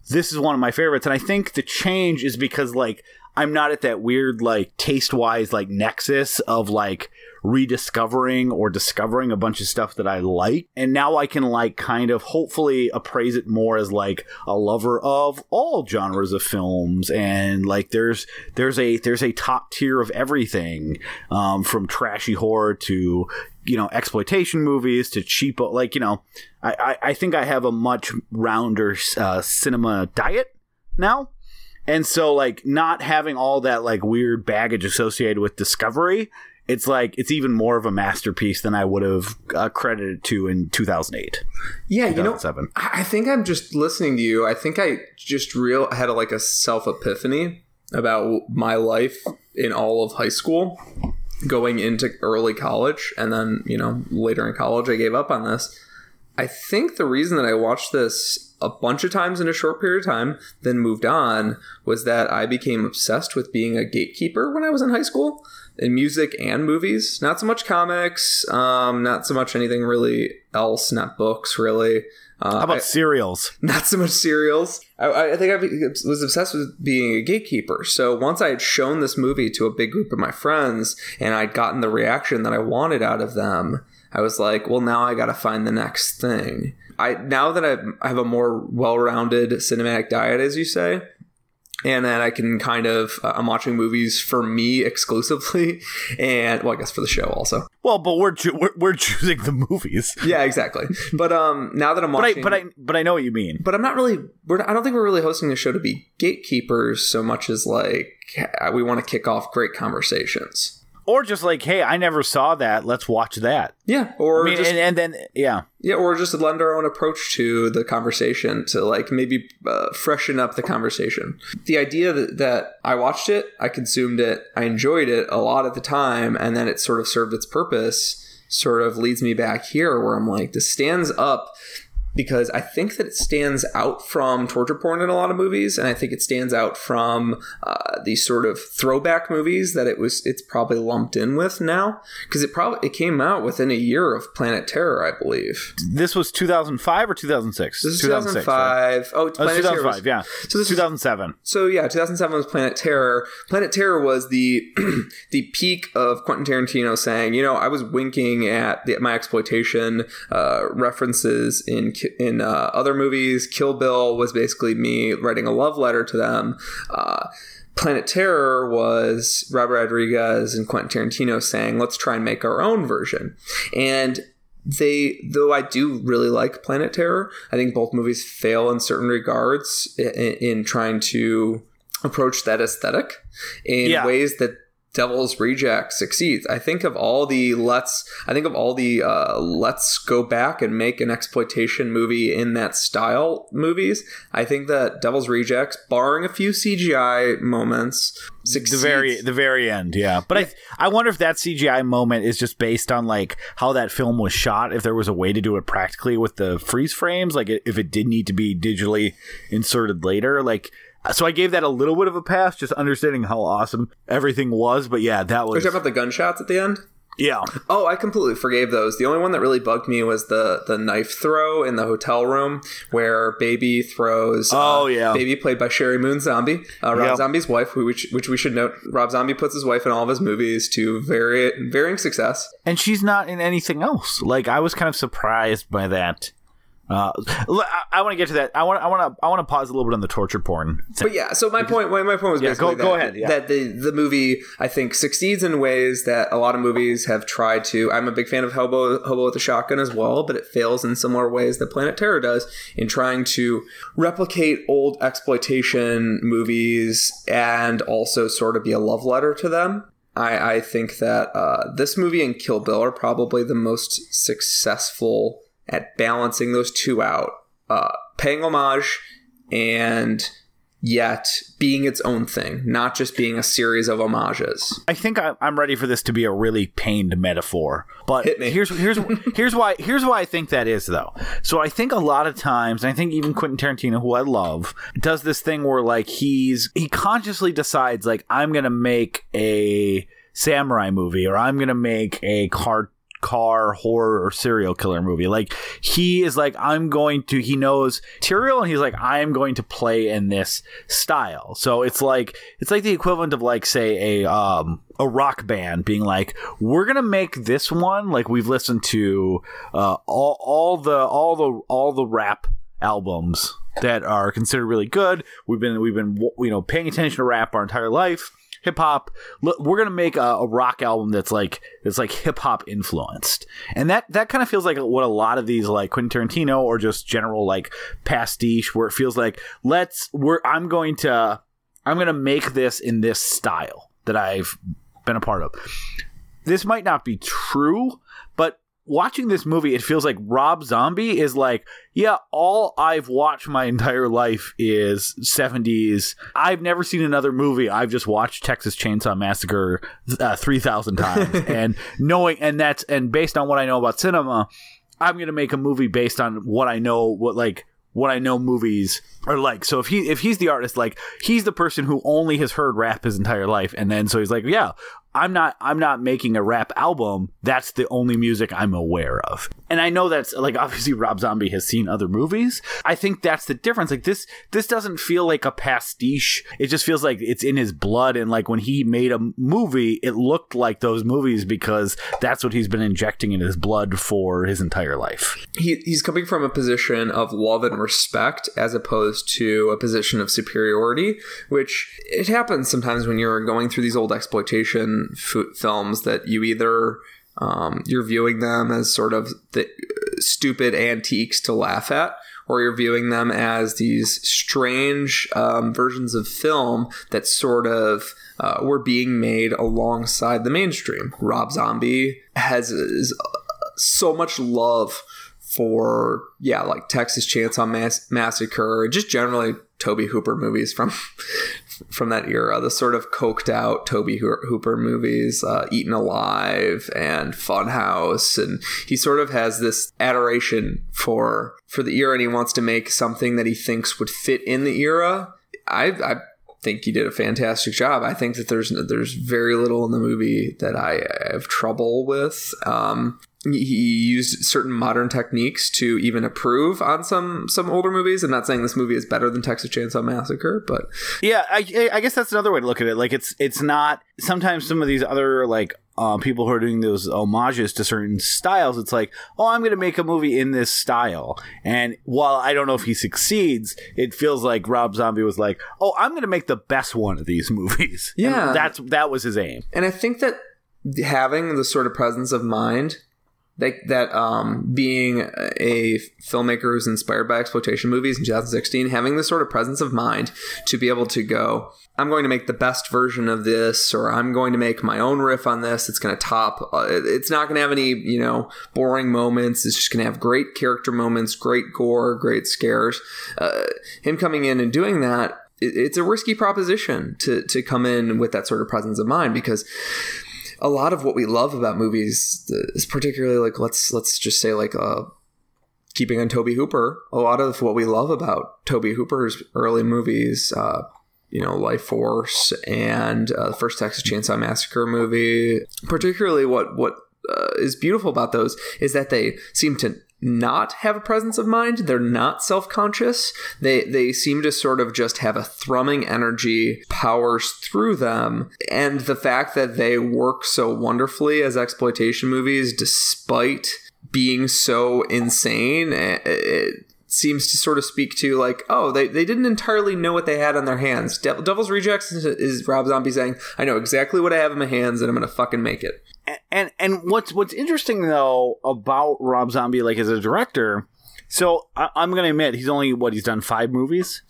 this is one of my favorites. And I think the change is because, like, I'm not at that weird, like, taste wise, like, nexus of, like, rediscovering or discovering a bunch of stuff that I like. And now I can, like, kind of hopefully appraise it more as, like, a lover of all genres of films. And, like, there's, there's a, there's a top tier of everything, um, from trashy horror to, you know, exploitation movies to cheap, like, you know, I, I, I think I have a much rounder, uh, cinema diet now. And so, like, not having all that, like, weird baggage associated with Discovery, it's like, it's even more of a masterpiece than I would have uh, credited to in 2008. Yeah, you know, 2007. I I think I'm just listening to you. I think I just real had a, like a self epiphany about my life in all of high school, going into early college, and then you know later in college I gave up on this. I think the reason that I watched this a bunch of times in a short period of time, then moved on, was that I became obsessed with being a gatekeeper when I was in high school in music and movies. Not so much comics, um, not so much anything really else, not books really. Uh, How about I- cereals? [LAUGHS] not so much cereals. I, I think I was obsessed with being a gatekeeper. So once I had shown this movie to a big group of my friends and I'd gotten the reaction that I wanted out of them, I was like, well, now I got to find the next thing. I now that I I have a more well-rounded cinematic diet, as you say, and then I can kind of uh, I'm watching movies for me exclusively, [LAUGHS] and well, I guess for the show also. Well, but we're, choo- we're, we're choosing the movies. [LAUGHS] Yeah, exactly. But um, now that I'm But I, watching, but I, but I know what you mean. but I'm not really. We're, I don't think we're really hosting the show to be gatekeepers so much as like we want to kick off great conversations. Or just like, hey, I never saw that. Let's watch that. Yeah, or I mean, just and, and then yeah, yeah, or just lend our own approach to the conversation to like maybe uh, freshen up the conversation. The idea that, that I watched it, I consumed it, I enjoyed it a lot at the time, and then it sort of served its purpose. Sort of leads me back here where I'm like, this stands up because I think that it stands out from torture porn in a lot of movies, and I think it stands out from uh, these sort of throwback movies that it was it's probably lumped in with now because it probably it came out within a year of Planet Terror, I believe. this was 2005 or 2006. This is 2006, right? 2005. Oh, Oh, Planet Terror 2005, was- yeah. So this is 2007. so yeah, 2007 was Planet Terror. Planet Terror was the [CLEARS THROAT] the peak of Quentin Tarantino saying, you know, I was winking at the, my exploitation uh, references in in uh, other movies. Kill Bill was basically me writing a love letter to them. Uh, Planet Terror was Robert Rodriguez and Quentin Tarantino saying, let's try and make our own version. And they, though I do really like Planet Terror, I think both movies fail in certain regards in, in trying to approach that aesthetic in Yeah. ways that Devil's Reject succeeds. I think of all the let's I think of all the uh, let's go back and make an exploitation movie in that style movies. I think that Devil's Rejects, barring a few CGI moments, succeeds. the very the very end yeah but i i wonder if that cgi moment is just based on like how that film was shot if there was a way to do it practically with the freeze frames like if it did need to be digitally inserted later like so i gave that a little bit of a pass just understanding how awesome everything was but yeah that was. Are you was talking about the gunshots at the end? yeah Oh, I completely forgave those. The only one that really bugged me was the the knife throw in the hotel room where Baby throws. Oh, uh, yeah. Baby played by Sheri Moon Zombie, uh, Rob Yep. Zombie's wife, which which we should note. Rob Zombie puts his wife in all of his movies to very varying success. and she's not in anything else like i was kind of surprised by that uh, I, I want to get to that. I want. I want to. I want to pause a little bit on the torture porn. thing. But yeah, so my point, my, my point was Yeah, basically go- that, go ahead, yeah. that the the movie I think succeeds in ways that a lot of movies have tried to. I'm a big fan of Hobo Hobo with a Shotgun as well, but it fails in similar ways that Planet Terror does in trying to replicate old exploitation movies and also sort of be a love letter to them. I, I think that uh, this movie and Kill Bill are probably the most successful at balancing those two out, uh, paying homage and yet being its own thing, not just being a series of homages. I think I, I'm ready for this to be a really pained metaphor. But Hit me. here's here's [LAUGHS] here's why here's why I think that is though. So I think a lot of times, and I think even Quentin Tarantino, who I love, does this thing where like he's he consciously decides like I'm gonna make a samurai movie or I'm gonna make a car car horror or serial killer movie. Like he is like I'm going to he knows material and he's like I am going to play in this style. So it's like it's like the equivalent of like say a um a rock band being like we're to make this one like we've listened to uh all all the all the all the rap albums that are considered really good. We've been we've been you know paying attention to rap our entire life hip hop. We're gonna make a, a rock album that's like that's like hip hop influenced, and that that kind of feels like what a lot of these like Quentin Tarantino or just general like pastiche, where it feels like let's we're I'm going to I'm gonna make this in this style that I've been a part of. This might not be true, watching this movie, it feels like Rob Zombie is like, yeah, all I've watched my [LAUGHS] entire life is 70s. I've never seen another movie. I've just watched Texas Chainsaw Massacre uh, 3,000 times. [LAUGHS] and knowing, and that's, and based on what I know about cinema, I'm going to make a movie based on what I know, what like, what I know movies are like. So if he if he's the artist, like he's the person who only has heard rap his entire life, and then so he's like, yeah, I'm not I'm not making a rap album. That's the only music I'm aware of. And I know that's like obviously Rob Zombie has seen other movies. I think that's the difference. Like this this doesn't feel like a pastiche. It just feels like it's in his blood and like when he made a movie, it looked like those movies because that's what he's been injecting in his blood for his entire life. He, he's coming from a position of love and respect as opposed to a position of superiority, which it happens sometimes when you're going through these old exploitation f- films that you either um, you're viewing them as sort of the stupid antiques to laugh at, or you're viewing them as these strange um, versions of film that sort of uh, were being made alongside the mainstream. Rob Zombie has is, so much love for yeah, like Texas Chainsaw Mass- Massacre, just generally Tobe Hooper movies from from that era, the sort of coked out Tobe Hooper movies, uh, Eaten Alive and Funhouse, and he sort of has this adoration for for the era, and he wants to make something that he thinks would fit in the era. I, I think he did a fantastic job. I think that there's there's very little in the movie that I have trouble with. Um, he used certain modern techniques to even approve on some some older movies. I'm not saying this movie is better than Texas Chainsaw Massacre, but Yeah, I, I guess that's another way to look at it. Like it's it's not sometimes some of these other like uh, people who are doing those homages to certain styles. It's like, oh, I'm going to make a movie in this style, and while I don't know if he succeeds, it feels like Rob Zombie was like, oh, I'm going to make the best one of these [LAUGHS] movies. And Yeah. that's that was his aim. and I think that having the sort of presence of mind that that um, being a filmmaker who's inspired by exploitation movies in 2016, having this sort of presence of mind to be able to go, I'm going to make the best version of this, or I'm going to make my own riff on this. It's going to top. Uh, it's not going to have any, you know, boring moments. It's just going to have great character moments, great gore, great scares. Uh, him coming in and doing that, it, it's a risky proposition to to come in with that sort of presence of mind because a lot of what we love about movies is particularly like let's let's just say like uh keeping on Tobe Hooper, a lot of what we love about Tobe Hooper's early movies, uh, you know, Life Force and uh, the first Texas Chainsaw Massacre movie, particularly what what uh, is beautiful about those is that they seem to not have a presence of mind. They're not self-conscious. They they seem to sort of just have a thrumming energy powers through them, and the fact that they work so wonderfully as exploitation movies, despite being so insane, eh, it, it seems to sort of speak to like, oh, they, they didn't entirely know what they had on their hands. De- Devil's Rejects is, is Rob Zombie saying, I know exactly what I have in my hands, and I'm gonna fucking make it. And and what's what's interesting though about Rob Zombie, like as a director, so I, I'm going to admit he's only what he's done five movies.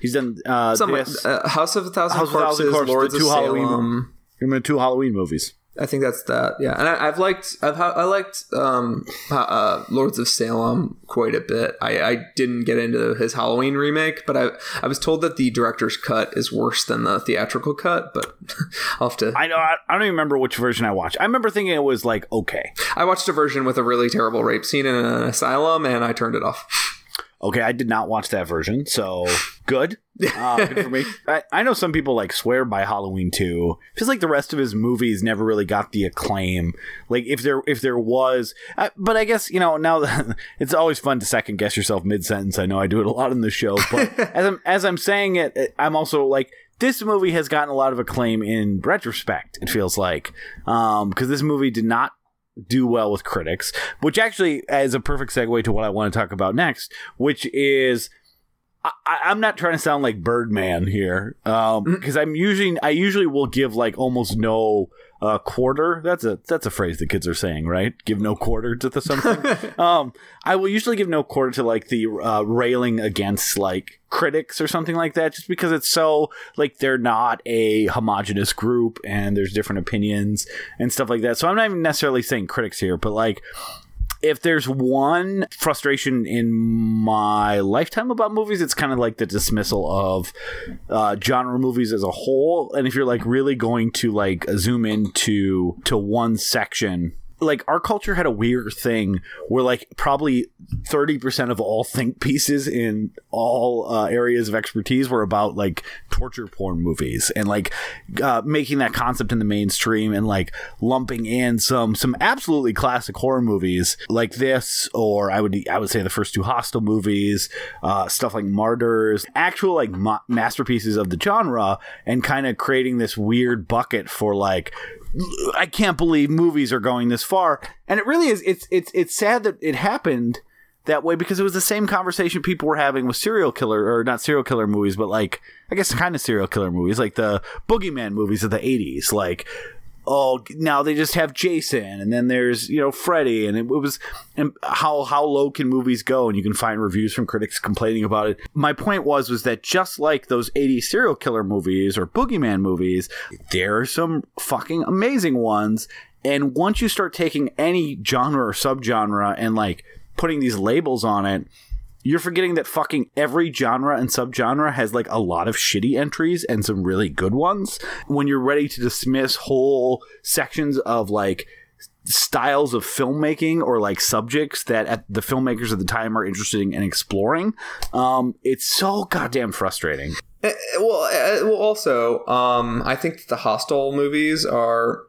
He's done uh, this, uh, House of a Thousand House of a Thousand Corpses, Corpses, Lords the of two Halloween- he's done two Halloween movies. I think that's that. Yeah, and I, I've liked I've ha- I liked um, uh, uh, Lords of Salem quite a bit. I, I didn't get into his Halloween remake, but I I was told that the director's cut is worse than the theatrical cut. But [LAUGHS] I'll have to. I know I, I don't even remember which version I watched. I remember thinking it was like okay, I watched a version with a really terrible rape scene in an asylum, and I turned it off. [LAUGHS] okay. I did not watch that version, so good. Uh, [LAUGHS] good for me. I, I know some people like swear by Halloween 2. Feels like the rest of his movies never really got the acclaim. Like if there if there was, uh, but I guess you know now that [LAUGHS] it's always fun to second guess yourself mid sentence. I know I do it a lot in the show, but [LAUGHS] as I'm as I'm saying it, it, I'm also like this movie has gotten a lot of acclaim in retrospect. It feels like because this movie did not do well with critics, which actually is a perfect segue to what I want to talk about next, which is. I, I'm not trying to sound like Birdman here, because I'm usually I usually will give like almost no uh, quarter. That's a that's a phrase the kids are saying, right? Give no quarter to the something. [LAUGHS] um, I will usually give no quarter to like the uh, railing against like critics or something like that, just because it's so like they're not a homogenous group and there's different opinions and stuff like that. So I'm not even necessarily saying critics here, but like if there's one frustration in my lifetime about movies, it's kind of like the dismissal of uh, genre movies as a whole. And if you're like really going to like zoom into to one section, like our culture had a weird thing where like probably 30% of all think pieces in all uh, areas of expertise were about like torture porn movies and like uh, making that concept in the mainstream and like lumping in some some absolutely classic horror movies like this or I would I would say the first two Hostel movies uh, stuff like Martyrs actual like ma- masterpieces of the genre and kind of creating this weird bucket for like I can't believe movies are going this far. And it really is. It's it's it's sad that it happened that way because it was the same conversation people were having with serial killer or not serial killer movies, but like I guess kind of serial killer movies, like the boogeyman movies of the '80s, like. Oh, now they just have Jason, and then there's you know Freddy, and it, was and how how low can movies go? And you can find reviews from critics complaining about it. My point was was that just like those 80 serial killer movies or boogeyman movies, there are some fucking amazing ones. And once you start taking any genre or subgenre and like putting these labels on it, you're forgetting that fucking every genre and subgenre has like a lot of shitty entries and some really good ones. When you're ready to dismiss whole sections of like styles of filmmaking or like subjects that at the filmmakers at the time are interested in exploring, um, it's so goddamn frustrating. Uh, well, uh, well, also, um, I think that the Hostel movies are,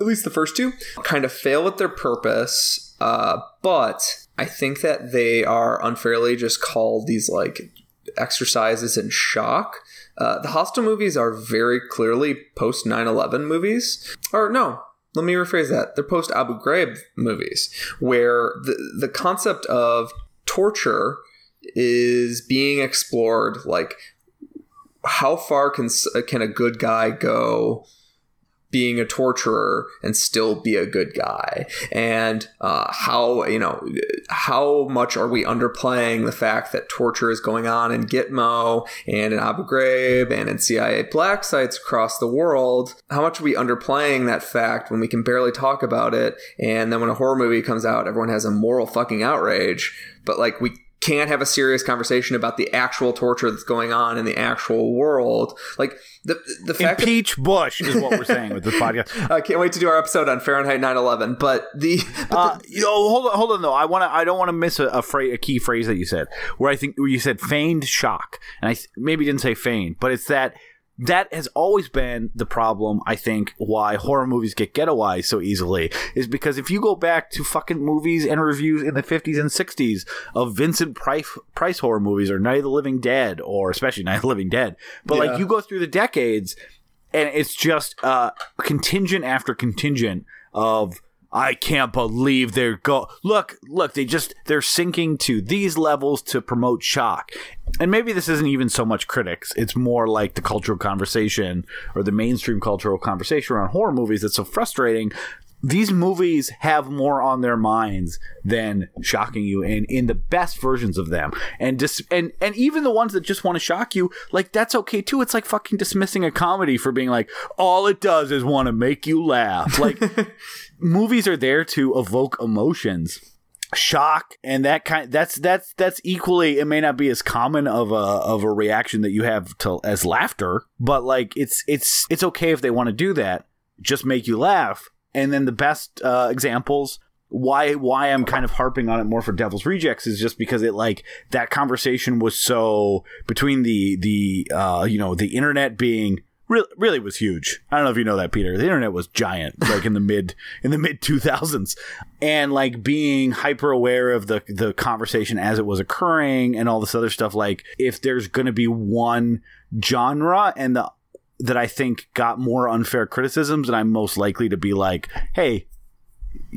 at least the first two, kind of fail at their purpose. Uh, but I think that they are unfairly just called these like exercises in shock. Uh, the Hostel movies are very clearly post 9 11 movies. Or no, let me rephrase that. They're post Abu Ghraib movies, where the, the concept of torture is being explored like how far can can a good guy go being a torturer and still be a good guy. And uh, how you know how much are we underplaying the fact that torture is going on in Gitmo and in Abu Ghraib and in CIA black sites across the world? How much are we underplaying that fact when we can barely talk about it? And then when a horror movie comes out everyone has a moral fucking outrage. But like we can't have a serious conversation about the actual torture that's going on in the actual world. Like the the fact that Impeach Bush is what we're saying with this [LAUGHS] podcast. I can't wait to do our episode on Fahrenheit 9/11. But the, but Uh, you know, hold on, hold on though. I want to. I don't want to miss a, a phrase, a key phrase that you said, where I think where you said feigned shock, and I th- maybe didn't say feigned, but it's that that has always been the problem. I think why horror movies get ghettoized so easily is because if you go back to fucking movies and reviews in the fifties and sixties of Vincent Price Price horror movies or Night of the Living Dead or especially [LAUGHS] Night of the Living Dead, but Yeah. like you go through the decades and it's just uh, contingent after contingent of I can't believe they're go look look they just they're sinking to these levels to promote shock. And maybe this isn't even so much critics. It's more like the cultural conversation or the mainstream cultural conversation around horror movies that's so frustrating. These movies have more on their minds than shocking you and in the best versions of them. And dis- and and even the ones that just want to shock you like that's okay too. It's like fucking dismissing a comedy for being like all it does is want to make you laugh. Like [LAUGHS] movies are there to evoke emotions. Shock and that kind that's that's that's equally it may not be as common of a of a reaction that you have to as laughter but like it's it's it's okay if they want to do that. Just make you laugh. And then the best uh, examples why why I'm kind of harping on it more for Devil's Rejects is just because it like that conversation was so between the the uh you know the internet being really really was huge. I don't know if you know that Peter. The internet was giant [LAUGHS] like in the mid in the mid 2000s and like being hyper aware of the the conversation as it was occurring and all this other stuff like if there's going to be one genre and the that I think got more unfair criticisms and I'm most likely to be like, "Hey,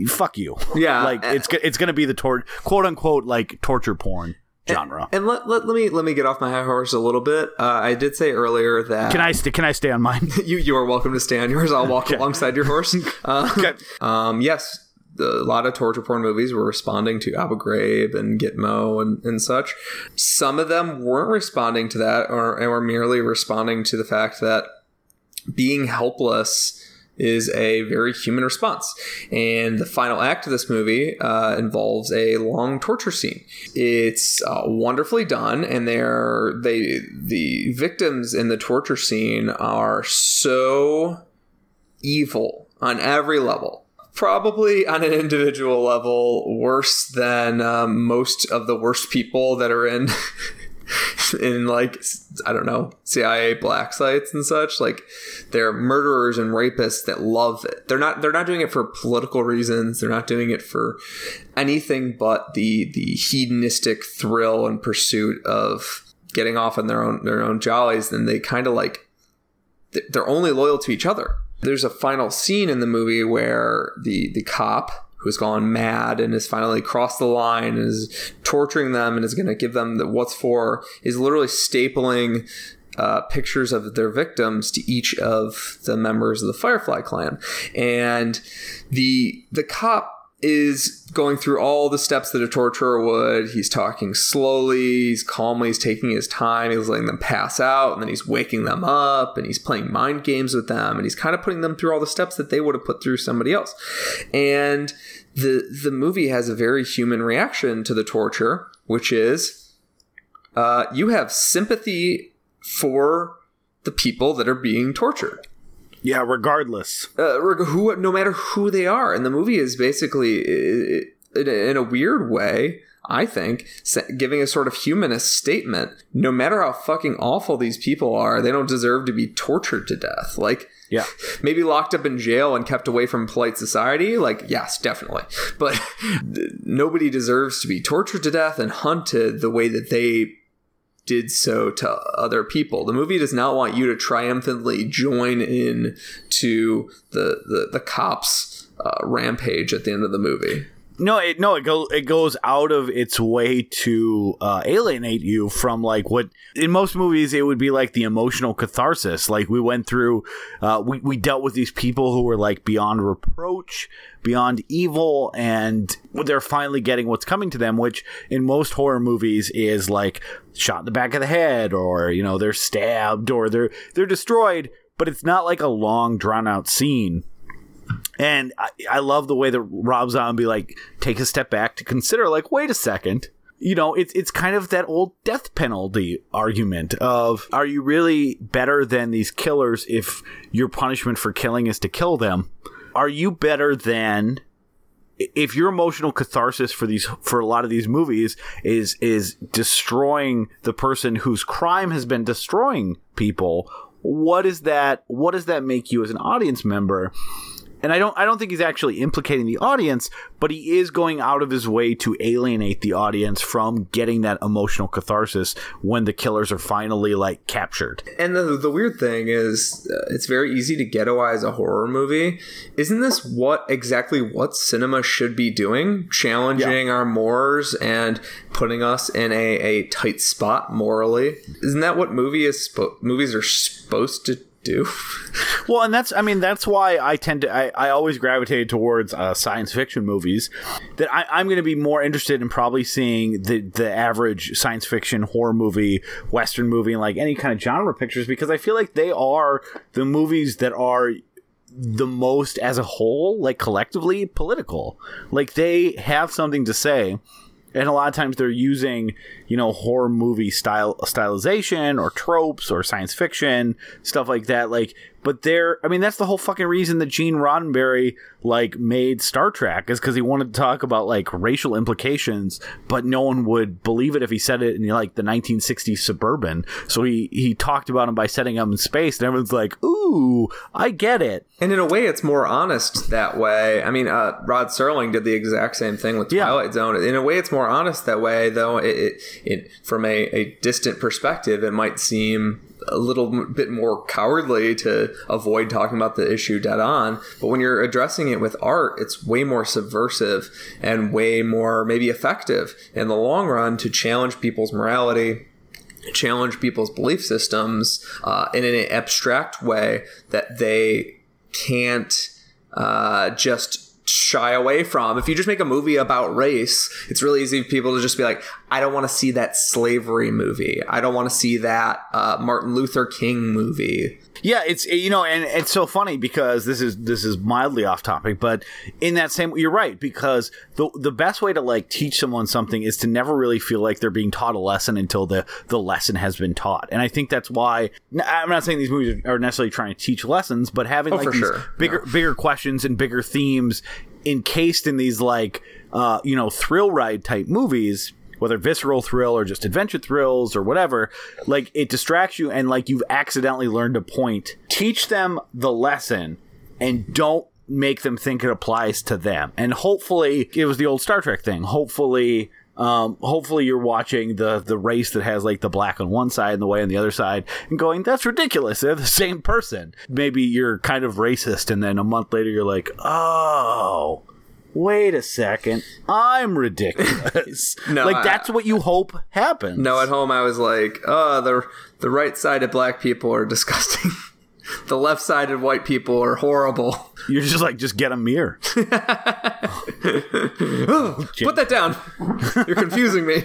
fuck you." Yeah, [LAUGHS] like it's it's going to be the tor- quote unquote like torture porn genre. and let, let, let me let me get off my high horse a little bit. Uh, I did say earlier that Can I st- can I stay on mine? [LAUGHS] you you are welcome to stay on yours. I'll walk [LAUGHS] alongside your horse. Uh, Okay. um, yes, a lot of torture porn movies were responding to Abu Ghraib and Gitmo and, and such. Some of them weren't responding to that, or and were merely responding to the fact that being helpless is a very human response. And the final act of this movie uh, involves a long torture scene. It's uh, wonderfully done, and they're they the victims in the torture scene are so evil on every level. Probably on an individual level, worse than um, most of the worst people that are in [LAUGHS] [LAUGHS] in like I don't know CIA black sites and such. Like they're murderers and rapists that love it. They're not they're not doing it for political reasons. They're not doing it for anything but the the hedonistic thrill and pursuit of getting off on their own their own jollies. And they kind of like they're only loyal to each other. There's a final scene in the movie where the the cop who's gone mad and has finally crossed the line and is torturing them and is going to give them the what's for is literally stapling uh, pictures of their victims to each of the members of the Firefly clan, and the the cop is going through all the steps that a torturer would. He's talking slowly, he's calmly, he's taking his time, he's letting them pass out, and then he's waking them up, and he's playing mind games with them, and he's kind of putting them through all the steps that they would have put through somebody else. And the the movie has a very human reaction to the torture, which is uh, you have sympathy for the people that are being tortured yeah, regardless. uh, who no matter who they are. And the movie is basically in a, in a weird way i think giving a sort of humanist statement. No matter how fucking awful these people are they don't deserve to be tortured to death. Like Yeah. [LAUGHS] maybe locked up in jail and kept away from polite society. Like yes definitely. But [LAUGHS] nobody deserves to be tortured to death and hunted the way that they did so to other people. The movie does not want you to triumphantly join in to the the, the cops uh, rampage at the end of the movie. No, it no, it go it goes out of its way to uh, alienate you from like what in most movies it would be like the emotional catharsis. Like we went through, uh, we we dealt with these people who were like beyond reproach, beyond evil, and they're finally getting what's coming to them. Which in most horror movies is like shot in the back of the head, or you know they're stabbed, or they're they're destroyed. But it's not like a long drawn out scene and I, I love the way that Rob Zombie like take a step back to consider like, wait a second. You know, it's it's kind of that old death penalty argument of are you really better than these killers if your punishment for killing is to kill them? Are you better than if your emotional catharsis for these for a lot of these movies is is destroying the person whose crime has been destroying people what is that what does that make you as an audience member and I don't I don't think he's actually implicating the audience, but he is going out of his way to alienate the audience from getting that emotional catharsis when the killers are finally like captured. And the, the weird thing is, uh, it's very easy to ghettoize a horror movie. Isn't this what exactly what cinema should be doing? Challenging our mores and putting us in a, a tight spot morally. Isn't that what movie is spo- movies are supposed to do? [LAUGHS] Well, and that's I mean that's why I tend to I, I always gravitated towards uh, science fiction movies. That I, I'm going to be more interested in probably seeing the the average science fiction horror movie, western movie, like any kind of genre pictures because I feel like they are the movies that are the most as a whole, like collectively political. Like they have something to say. And a lot of times they're using, you know, horror movie style stylization or tropes or science fiction stuff like that. Like, but they're, I mean, that's the whole fucking reason that Gene Roddenberry like made Star Trek is because he wanted to talk about like racial implications, but no one would believe it if he said it in like the 1960s suburban. So he he talked about him by setting him in space, and everyone's like, "Ooh, I get it." And in a way, it's more honest that way. I mean, uh, Rod Serling did the exact same thing with Yeah. Twilight Zone. In a way, it's more honest that way, though. It, it, it from a, a distant perspective, it might seem a little bit more cowardly to avoid talking about the issue dead on. But when you're addressing it with art, it's way more subversive and way more maybe effective in the long run to challenge people's morality challenge people's belief systems uh, in an abstract way that they can't uh, just shy away from. If you just make a movie about race, it's really easy for people to just be like, I don't want to see that slavery movie. I don't want to see that uh, Martin Luther King movie. Yeah, it's you know, and it's so funny because this is this is mildly off topic, but in that same, you're right because the the best way to like teach someone something is to never really feel like they're being taught a lesson until the the lesson has been taught, and I think that's why I'm not saying these movies are necessarily trying to teach lessons, but having like these sure. bigger bigger questions and bigger themes encased in these like uh, you know thrill ride type movies whether visceral thrill or just adventure thrills or whatever like it distracts you and like you've accidentally learned a point. Teach them the lesson and don't make them think it applies to them. And hopefully it was the old star trek thing. Hopefully um, hopefully you're watching the the race that has like the black on one side and the white on the other side and going that's ridiculous. They're the same person. Maybe you're kind of racist and then a month later you're like oh wait a second. I'm ridiculous. [LAUGHS] No, like I- that's what you hope happens. No, at home I was like, oh, the the right sided black people are disgusting. [LAUGHS] the left sided white people are horrible. [LAUGHS] you're just like just get a mirror [LAUGHS] Put that down. You're confusing me.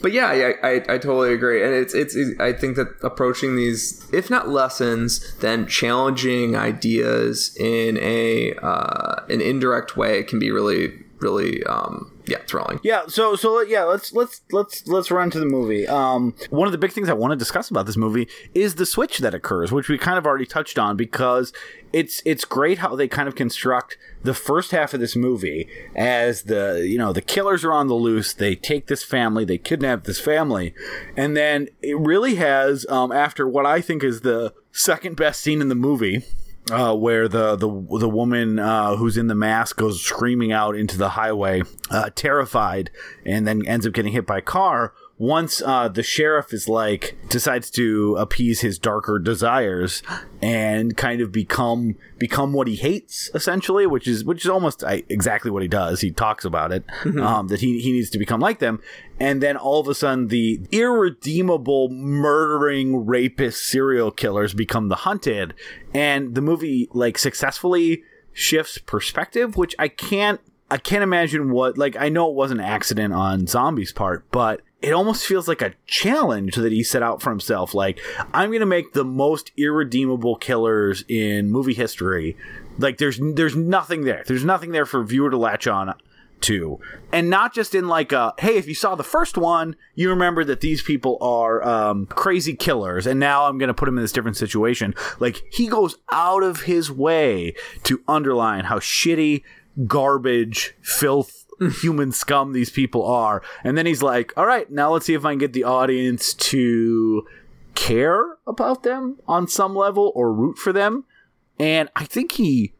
but yeah, I, I I totally agree, and it's, it's it's I think that approaching these, if not lessons, then challenging ideas in a uh, an indirect way can be really really um, yeah thrilling. Yeah, so so yeah, let's let's let's let's run to the movie. Um, one of the big things I want to discuss about this movie is the switch that occurs, which we kind of already touched on because it's it's great how they kind of construct the first half of this movie as the you know the killers are on the loose. They take this family, they kidnap this family, and then it really has um, after what I think is the second best scene in the movie uh, where the the the woman uh, who's in the mask goes screaming out into the highway, uh, terrified, and then ends up getting hit by a car. Once uh, the sheriff is like decides to appease his darker desires and kind of become become what he hates essentially, which is which is almost uh, exactly what he does. He talks about it um, that he he needs to become like them, and then all of a sudden the irredeemable murdering rapist serial killers become the hunted, and the movie like successfully shifts perspective, which I can't I can't imagine what like I know it was an accident on Zombie's part, but it almost feels like a challenge that he set out for himself. Like I'm going to make the most irredeemable killers in movie history. Like there's there's nothing there. There's nothing there for a viewer to latch on to, and not just in like a hey, if you saw the first one, you remember that these people are um, crazy killers, and now I'm going to put them in this different situation. Like he goes out of his way to underline how shitty, garbage, filth human scum these people are. And then he's like, all right, now let's see if I can get the audience to care about them on some level or root for them. And I think he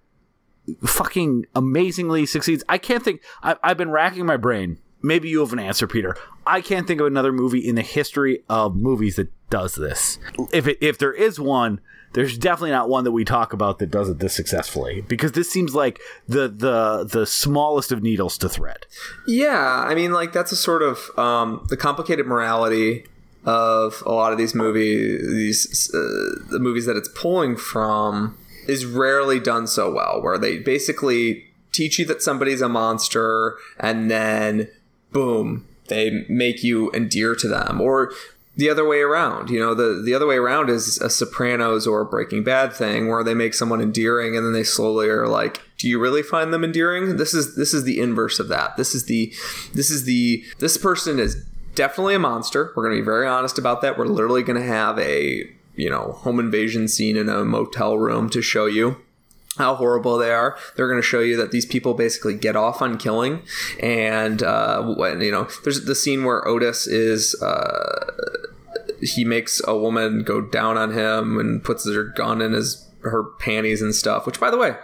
fucking amazingly succeeds. I can't think, I, I've been racking my brain. Maybe you have an answer, Peter. I can't think of another movie in the history of movies that does this. If it, if there is one, there's definitely not one that we talk about that does it this successfully because this seems like the the the smallest of needles to thread. Yeah, I mean, like that's a sort of um, the complicated morality of a lot of these movies, these uh, the movies that it's pulling from, is rarely done so well. Where they basically teach you that somebody's a monster, and then boom, they make you endear to them, or the other way around. You know, the the other way around is a Sopranos or a Breaking Bad thing where they make someone endearing and then they slowly are like, do you really find them endearing? This is this is the inverse of that. This is the this is the this person is definitely a monster. We're going to be very honest about that. We're literally going to have a, you know, home invasion scene in a motel room to show you how horrible they are. They're going to show you that these people basically get off on killing, and uh, when you know, there's the scene where Otis is. Uh, he makes a woman go down on him and puts her gun in his her panties and stuff. Which, by the way,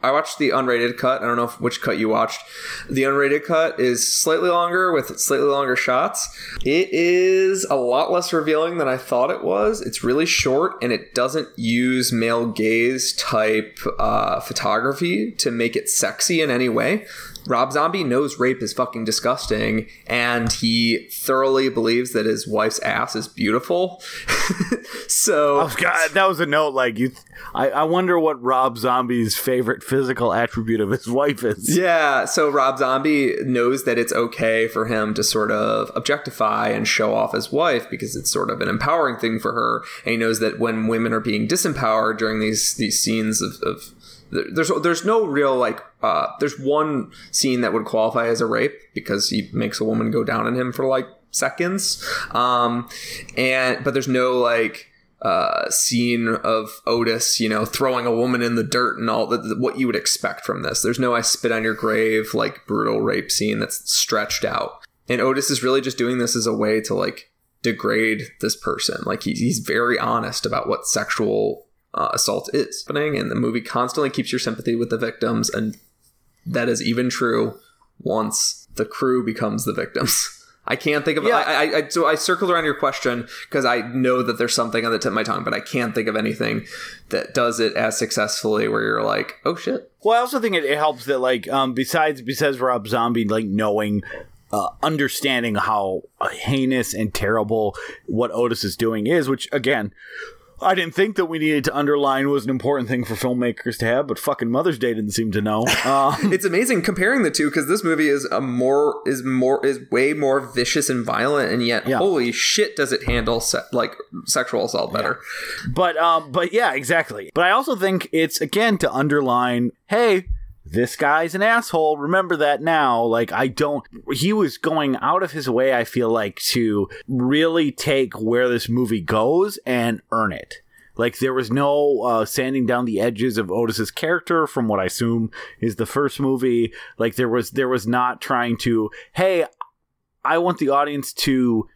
I watched the unrated cut. I don't know if, which cut you watched. The unrated cut is slightly longer with slightly longer shots. It is a lot less revealing than I thought it was. It's really short and it doesn't use male gaze type uh, photography to make it sexy in any way. Rob Zombie knows rape is fucking disgusting, and he thoroughly believes that his wife's ass is beautiful. [LAUGHS] so, Oh God, that was a note. Like you, I, I wonder what Rob Zombie's favorite physical attribute of his wife is. Yeah, so Rob Zombie knows that it's okay for him to sort of objectify and show off his wife because it's sort of an empowering thing for her, and he knows that when women are being disempowered during these these scenes of, of there's there's no real like uh, there's one scene that would qualify as a rape because he makes a woman go down on him for like seconds, um, and but there's no like uh, scene of Otis, you know, throwing a woman in the dirt and all the- what you would expect from this. There's no "I spit on your grave" like brutal rape scene that's stretched out. And Otis is really just doing this as a way to like degrade this person. Like he, he's very honest about what sexual uh, assault is happening, and the movie constantly keeps your sympathy with the victims, and that is even true once the crew becomes the victims. [LAUGHS] I can't think of Yeah. I, I, I so I circled around your question because I know that there's something on the tip of my tongue, but I can't think of anything that does it as successfully where you're like, oh shit. Well, I also think it, it helps that like um besides besides Rob Zombie like knowing uh, understanding how heinous and terrible what Otis is doing is, which again, I didn't think that we needed to underline was an important thing for filmmakers to have, but fucking Mother's Day didn't seem to know. [LAUGHS] Um, It's amazing comparing the two because this movie is a more is more is way more vicious and violent, and yet Yeah. holy shit, does it handle se- like sexual assault better? but um, but yeah, exactly. But I also think it's again to underline, hey. This guy's an asshole. Remember that now. Like, I don't. He was going out of his way, I feel like, to really take where this movie goes and earn it. Like, there was no uh, sanding down the edges of Otis's character from what I assume is the first movie. Like, there was there was not trying to, hey, I want the audience to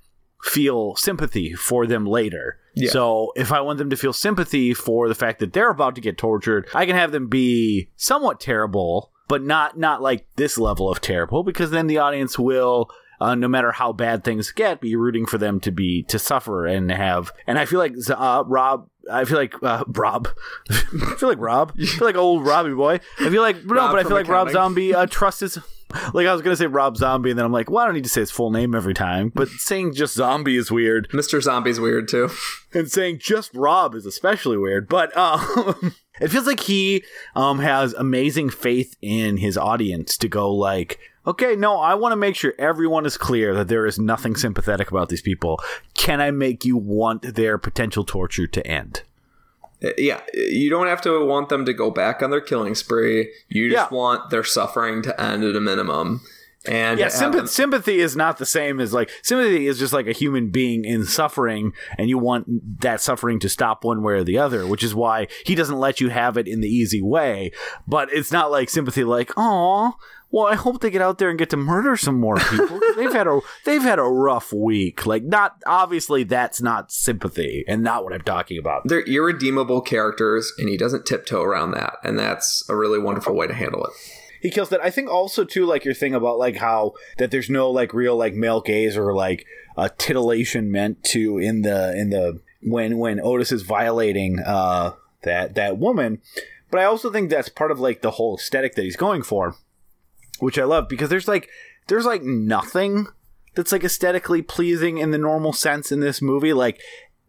feel sympathy for them later. Yeah. So if I want them to feel sympathy for the fact that they're about to get tortured, I can have them be somewhat terrible, but not not like this level of terrible because then the audience will uh, no matter how bad things get, be rooting for them to be to suffer and have. And I feel like uh, Rob. I feel like uh, Rob. [LAUGHS] I feel like Rob. I feel like old Robbie boy. I feel like no, Rob but I feel like Rob. Zombie uh, trusts his. [LAUGHS] Like I was gonna say Rob Zombie, and then I'm like, well, I don't need to say his full name every time. But saying just Zombie is weird, Mr. Zombie's weird too. [LAUGHS] and saying just Rob is especially weird. But um, [LAUGHS] it feels like he um has amazing faith in his audience to go like, okay, no, I want to make sure everyone is clear that there is nothing sympathetic about these people. Can I make you want their potential torture to end? Uh, Yeah, you don't have to want them to go back on their killing spree. You just Yeah. want their suffering to end at a minimum. And Yeah, have sympathy, them- sympathy is not the same as like sympathy is just like a human being in suffering, and you want that suffering to stop one way or the other, which is why he doesn't let you have it in the easy way. But it's not like sympathy, like, oh, well, I hope they get out there and get to murder some more people. [LAUGHS] they've had a they've had a rough week. Like, not obviously that's not sympathy, and not what I'm talking about. they're irredeemable characters, and he doesn't tiptoe around that, and that's a really wonderful way to handle it. he kills that. I think also too, like your thing about like how that there's no like real like male gaze or like uh, titillation meant to in the in the when when Otis is violating uh that that woman. But I also think that's part of like the whole aesthetic that he's going for, which I love because there's like there's like nothing that's like aesthetically pleasing in the normal sense in this movie. Like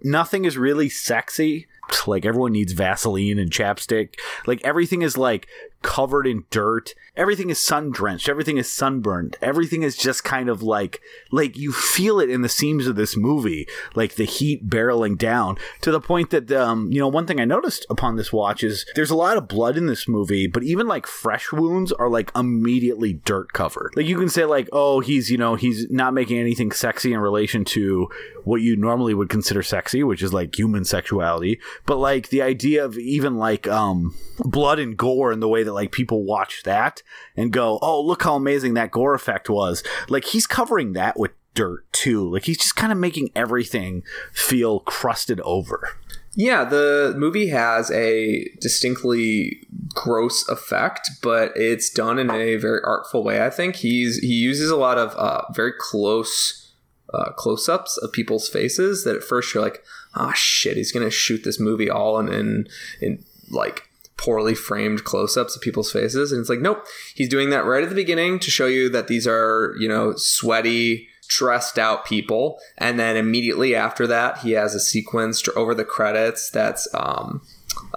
nothing is really sexy. Like everyone needs Vaseline and chapstick. Like everything is like covered in dirt. Everything is sun drenched. Everything is sunburned. Everything is just kind of like like you feel it in the seams of this movie, like the heat barreling down to the point that um you know one thing I noticed upon this watch is there's a lot of blood in this movie, but even like fresh wounds are like immediately dirt covered. Like you can say like oh he's you know he's not making anything sexy in relation to what you normally would consider sexy, which is like human sexuality, but like the idea of even like um blood and gore and the way that like people watch that and go, "Oh, look how amazing that gore effect was." Like he's covering that with dirt too. Like he's just kind of making everything feel crusted over. Yeah, the movie has a distinctly gross effect, but it's done in a very artful way. I think he's he uses a lot of uh, very close uh, close-ups of people's faces. That at first you're like, "Oh shit, he's gonna shoot this movie all in in, in like." Poorly framed close-ups of people's faces and it's like nope he's doing that right at the beginning to show you that these are you know sweaty stressed out people and then immediately after that he has a sequence over the credits that's um,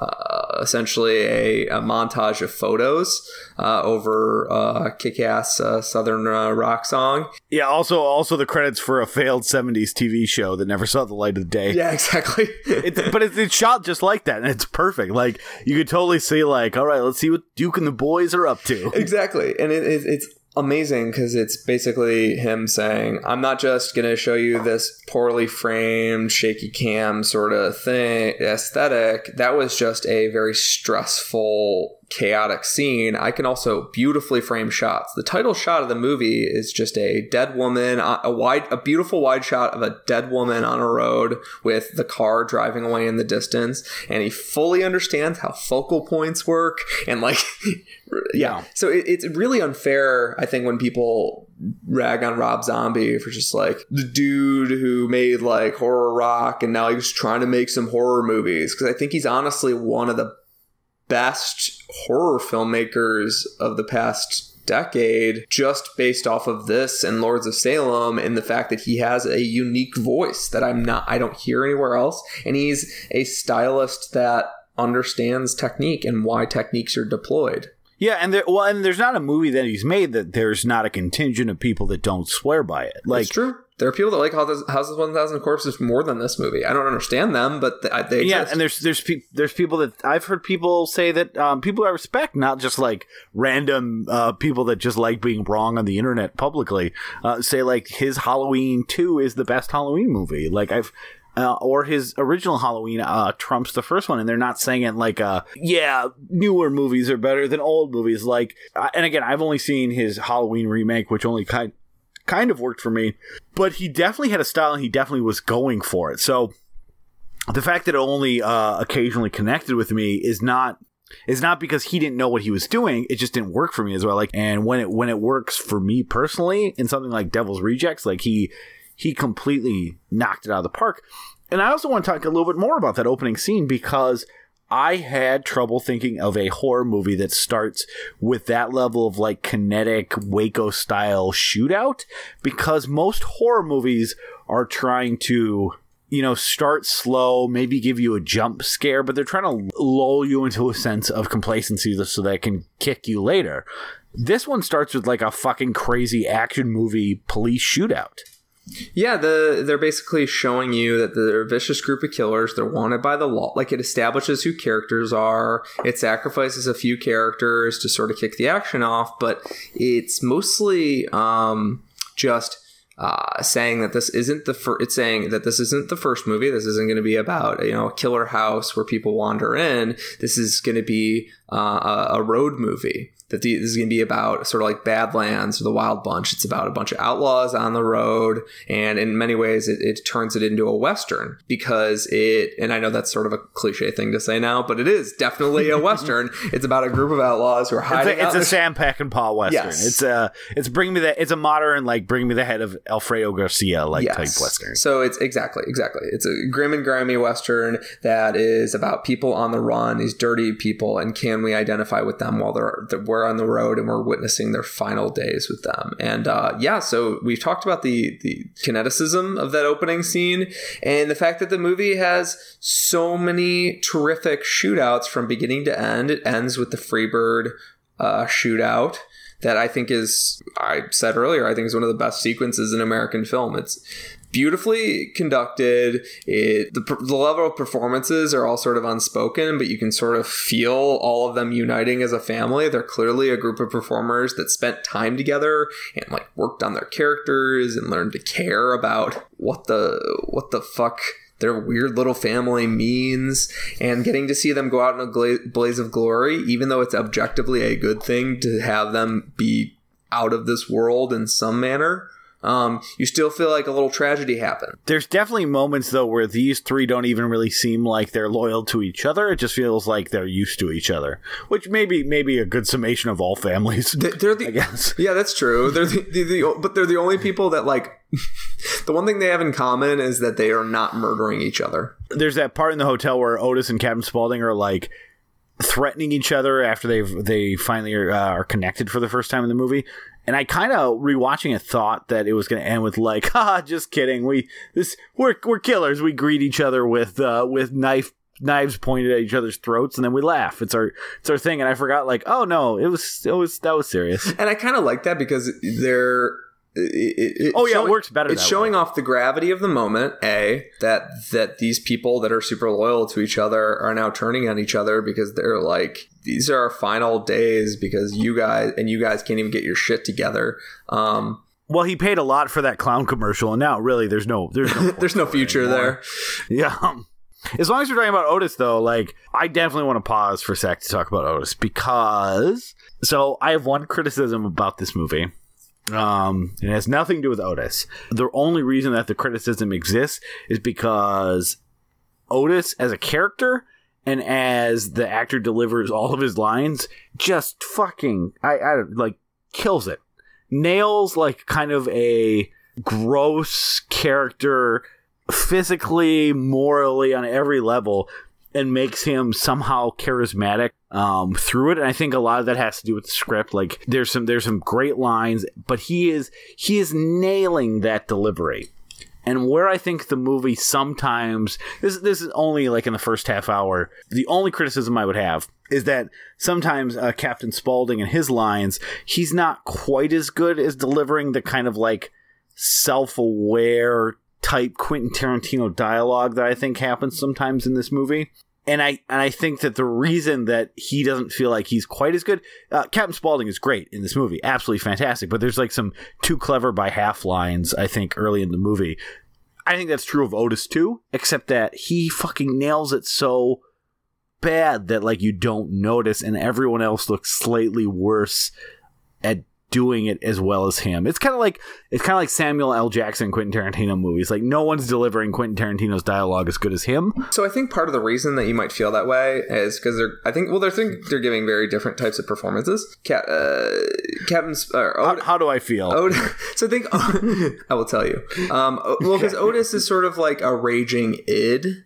uh, essentially a, a montage of photos uh, over uh, kick-ass uh, southern uh, rock song Yeah, also also the credits for a failed 70s TV show that never saw the light of the day. yeah [LAUGHS] exactly It's, but it's, it's shot just like that, and it's perfect. Like you could totally see, like, all right, let's see what Duke and the boys are up to. exactly and it, it, it's amazing because it's basically him saying i'm not just going to show you this poorly framed shaky cam sort of thing aesthetic. That was just a very stressful chaotic scene i can also beautifully frame shots the title shot of the movie is just a dead woman uh, a wide a beautiful wide shot of a dead woman on a road with the car driving away in the distance and he fully understands how focal points work and like [LAUGHS] yeah. So it, it's really unfair, I think, when people rag on Rob Zombie for just like the dude who made like horror rock and now he's trying to make some horror movies. Because I think he's honestly one of the best horror filmmakers of the past decade just based off of this and Lords of Salem and the fact that he has a unique voice that I'm not I don't hear anywhere else and he's a stylist that understands technique and why techniques are deployed. Yeah, and there, well, and there's not a movie that he's made that there's not a contingent of people that don't swear by it. Like, it's true. There are people that like House of One Thousand Corpses more than this movie. I don't understand them, but they, they yeah, and there's there's pe- there's people that I've heard people say that um, people I respect, not just like random uh, people that just like being wrong on the internet publicly, uh, say like his Halloween Two is the best Halloween movie. Like I've. Uh, or his original Halloween uh, trumps the first one, and they're not saying it like, uh, yeah, newer movies are better than old movies. Like, and again, I've only seen his Halloween remake, which only kind kind of worked for me, but he definitely had a style, and he definitely was going for it. So the fact that it only uh, occasionally connected with me is not It's not because he didn't know what he was doing; it just didn't work for me as well. Like, and when it when it works for me personally in something like Devil's Rejects, like he he completely knocked it out of the park. And I also want to talk a little bit more about that opening scene because I had trouble thinking of a horror movie that starts with that level of like kinetic Waco style shootout because most horror movies are trying to you know start slow maybe give you a jump scare but they're trying to lull you into a sense of complacency so they can kick you later. This one starts with like a fucking crazy action movie police shootout Yeah, the they're basically showing you that they're a vicious group of killers. They're wanted by the law. Like it establishes who characters are. It sacrifices a few characters to sort of kick the action off, but it's mostly um, just uh, saying that this isn't the first. It's saying that this isn't the first movie. This isn't going to be about you know a killer house where people wander in. This is going to be uh, a, a road movie that the, this is going to be about sort of like Badlands or the Wild Bunch. It's about a bunch of outlaws on the road, and in many ways, it, it turns it into a western because it. And I know that's sort of a cliche thing to say now, but it is definitely a western. [LAUGHS] it's about a group of outlaws who are It's hiding. a, it's a Sam Peckinpah western. Yes. It's a it's bring me the it's a modern like bring me the head of Alfredo Garcia like type western. So it's exactly, exactly. It's a grim and grimy western that is about people on the run, these dirty people, and can we identify with them while they're that we're on the road and we're witnessing their final days with them? And uh, yeah, so we've talked about the the kineticism of that opening scene and the fact that the movie has so many terrific shootouts from beginning to end. It ends with the Freebird uh, shootout that I think is, I said earlier, I think is one of the best sequences in American film. It's beautifully conducted. It the, the level of performances are all sort of unspoken, but you can sort of feel all of them uniting as a family. They're clearly a group of performers that spent time together and like worked on their characters and learned to care about what the what the fuck their weird little family means and getting to see them go out in a gla- blaze of glory even though it's objectively a good thing to have them be out of this world in some manner um, you still feel like a little tragedy happened There's definitely moments though where these three don't even really seem like they're loyal to each other. It just feels like they're used to each other, which maybe maybe a good summation of all families. They- they're the [LAUGHS] I guess. yeah that's true they're the, the, the but they're the only people that like [LAUGHS] the one thing they have in common is that they are not murdering each other There's that part in the hotel where Otis and Captain Spaulding are like threatening each other after they've they finally are, uh, are connected for the first time in the movie. And I kind of rewatching it thought that it was going to end with like, [LAUGHS] "Ha, just kidding. We this we're we're killers. We greet each other with uh, with knife knives pointed at each other's throats, and then we laugh. It's our it's our thing." And I forgot like, "Oh no, it was it was that was serious." [LAUGHS] and I kind of like that because they're. It, it, Oh, yeah, it works better It's showing off the gravity of the moment. A that that these people that are super loyal to each other are now turning on each other because they're like these are our final days because you guys and you guys can't even get your shit together. Um, Well, he paid a lot for that clown commercial, and now really there's no there's no [LAUGHS] there's no future there. [LAUGHS] Yeah. um, As long as we're talking about Otis, though, like I definitely want to pause for a sec to talk about Otis because so I have one criticism about this movie. Um, it has nothing to do with Otis. The only reason that the criticism exists is because Otis, as a character and as the actor delivers all of his lines, just fucking I, I like kills it. Nails like kind of a gross character physically, morally, on every level, and makes him somehow charismatic um, through it. And I think a lot of that has to do with the script. Like there's some there's some great lines, but he is he is nailing that delivery. And where I think the movie sometimes this this is only like in the first half hour. The only criticism I would have is that sometimes uh, Captain Spaulding and his lines, he's not quite as good as delivering the kind of like self-aware type Quentin Tarantino dialogue that I think happens sometimes in this movie. And I and I think that the reason that he doesn't feel like he's quite as good, uh, Captain Spaulding is great in this movie, absolutely fantastic. But there's like some too clever by half lines I think early in the movie. I think that's true of Otis too, except that he fucking nails it so bad that like you don't notice, and everyone else looks slightly worse at doing it as well as him. It's kind of like it's kind of like Samuel L. Jackson Quentin Tarantino movies. Like no one's delivering Quentin Tarantino's dialogue as good as him. So I think part of the reason that you might feel that way is because they're. I think well, they're think they're giving very different types of performances. Cap, uh, or How, how do I feel? [LAUGHS] So I think [LAUGHS] I will tell you. Um, well, because Otis is sort of like a raging id,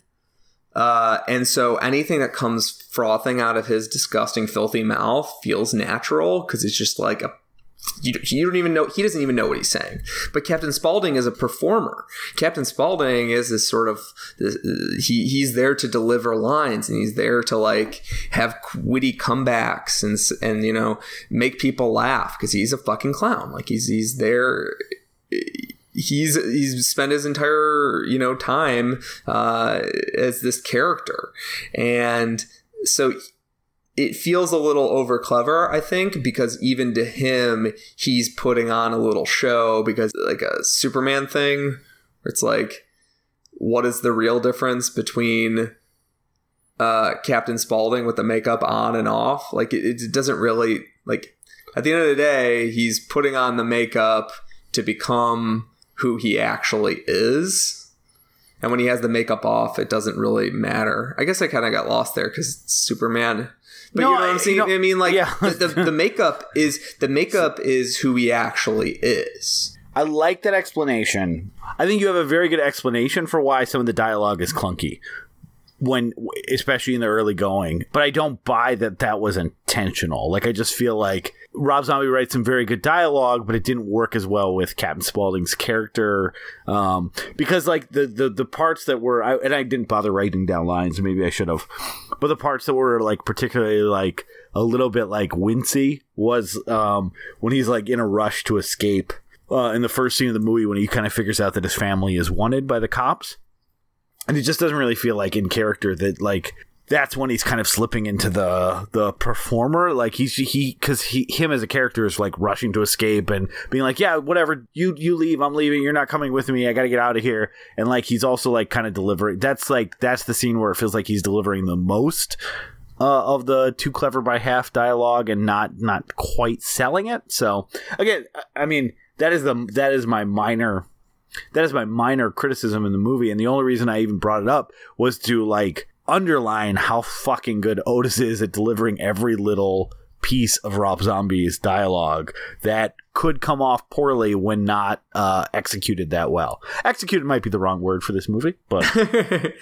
uh, and so anything that comes frothing out of his disgusting, filthy mouth feels natural because it's just like a. You, you don't even know he doesn't even know what he's saying. But captain spaulding is a performer. Captain spaulding is this sort of this, he he's there to deliver lines and he's there to like have witty comebacks and and you know make people laugh because he's a fucking clown. Like he's he's there he's he's spent his entire you know time uh, as this character, and so it feels a little over clever. I think because even to him, he's putting on a little show because like a Superman thing, it's like, what is the real difference between uh, Captain Spaulding with the makeup on and off? Like it, it doesn't really like. At the end of the day, he's putting on the makeup to become who he actually is. And when he has the makeup off, it doesn't really matter. I guess I kind of got lost there because Superman. But No, you know what I- I'm saying? you know- I mean, like yeah. the, the, the makeup is the makeup [LAUGHS] is who he actually is. I like that explanation. I think you have a very good explanation for why some of the dialogue is clunky when especially in the early going but i don't buy that that was intentional like i just feel like rob zombie writes some very good dialogue but it didn't work as well with captain spaulding's character. Um, because like the, the the parts that were I, and i didn't bother writing down lines maybe i should have but the parts that were like particularly like a little bit like wincy was um, when he's like in a rush to escape uh, in the first scene of the movie when he kind of figures out that his family is wanted by the cops. And it just doesn't really feel like in character that like that's when he's kind of slipping into the the performer. Like he's he because he him as a character is like rushing to escape and being like yeah whatever. You you leave. I'm leaving. You're not coming with me. I gotta get out of here. And like he's also like kind of delivering that's like that's the scene where it feels like he's delivering the most uh, of the too clever by half dialogue and not not quite selling it. So again I- i mean that is the that is my minor that is my minor criticism in the movie. And the only reason i even brought it up was to like underline how fucking good otis is at delivering every little piece of rob zombie's dialogue that could come off poorly when not uh, executed that well executed might be the wrong word for this movie but [LAUGHS]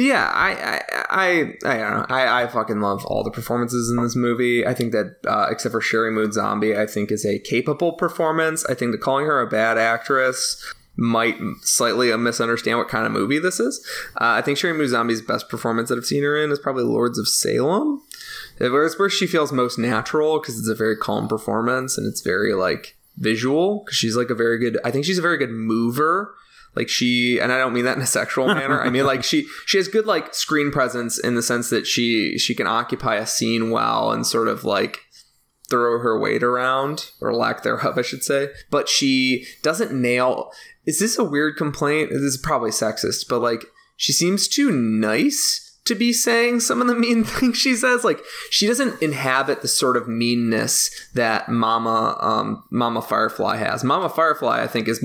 yeah, I I I, I don't know. I, I fucking love all the performances in this movie. I think that uh, except for Sheri Moon Zombie, I think is a capable performance. I think that calling her a bad actress might slightly misunderstand what kind of movie this is. Uh, I think Sheri Moon Zombie's best performance that I've seen her in is probably Lords of Salem. Whereas where she feels most natural because it's a very calm performance and it's very like visual because she's like a very good. I think she's a very good mover like she and i don't mean that in a sexual [LAUGHS] manner i mean like she she has good like screen presence in the sense that she she can occupy a scene well and sort of like throw her weight around or lack thereof i should say but she doesn't nail is this a weird complaint this is probably sexist but like she seems too nice to be saying some of the mean [LAUGHS] things she says like she doesn't inhabit the sort of meanness that mama um mama firefly has mama firefly i think is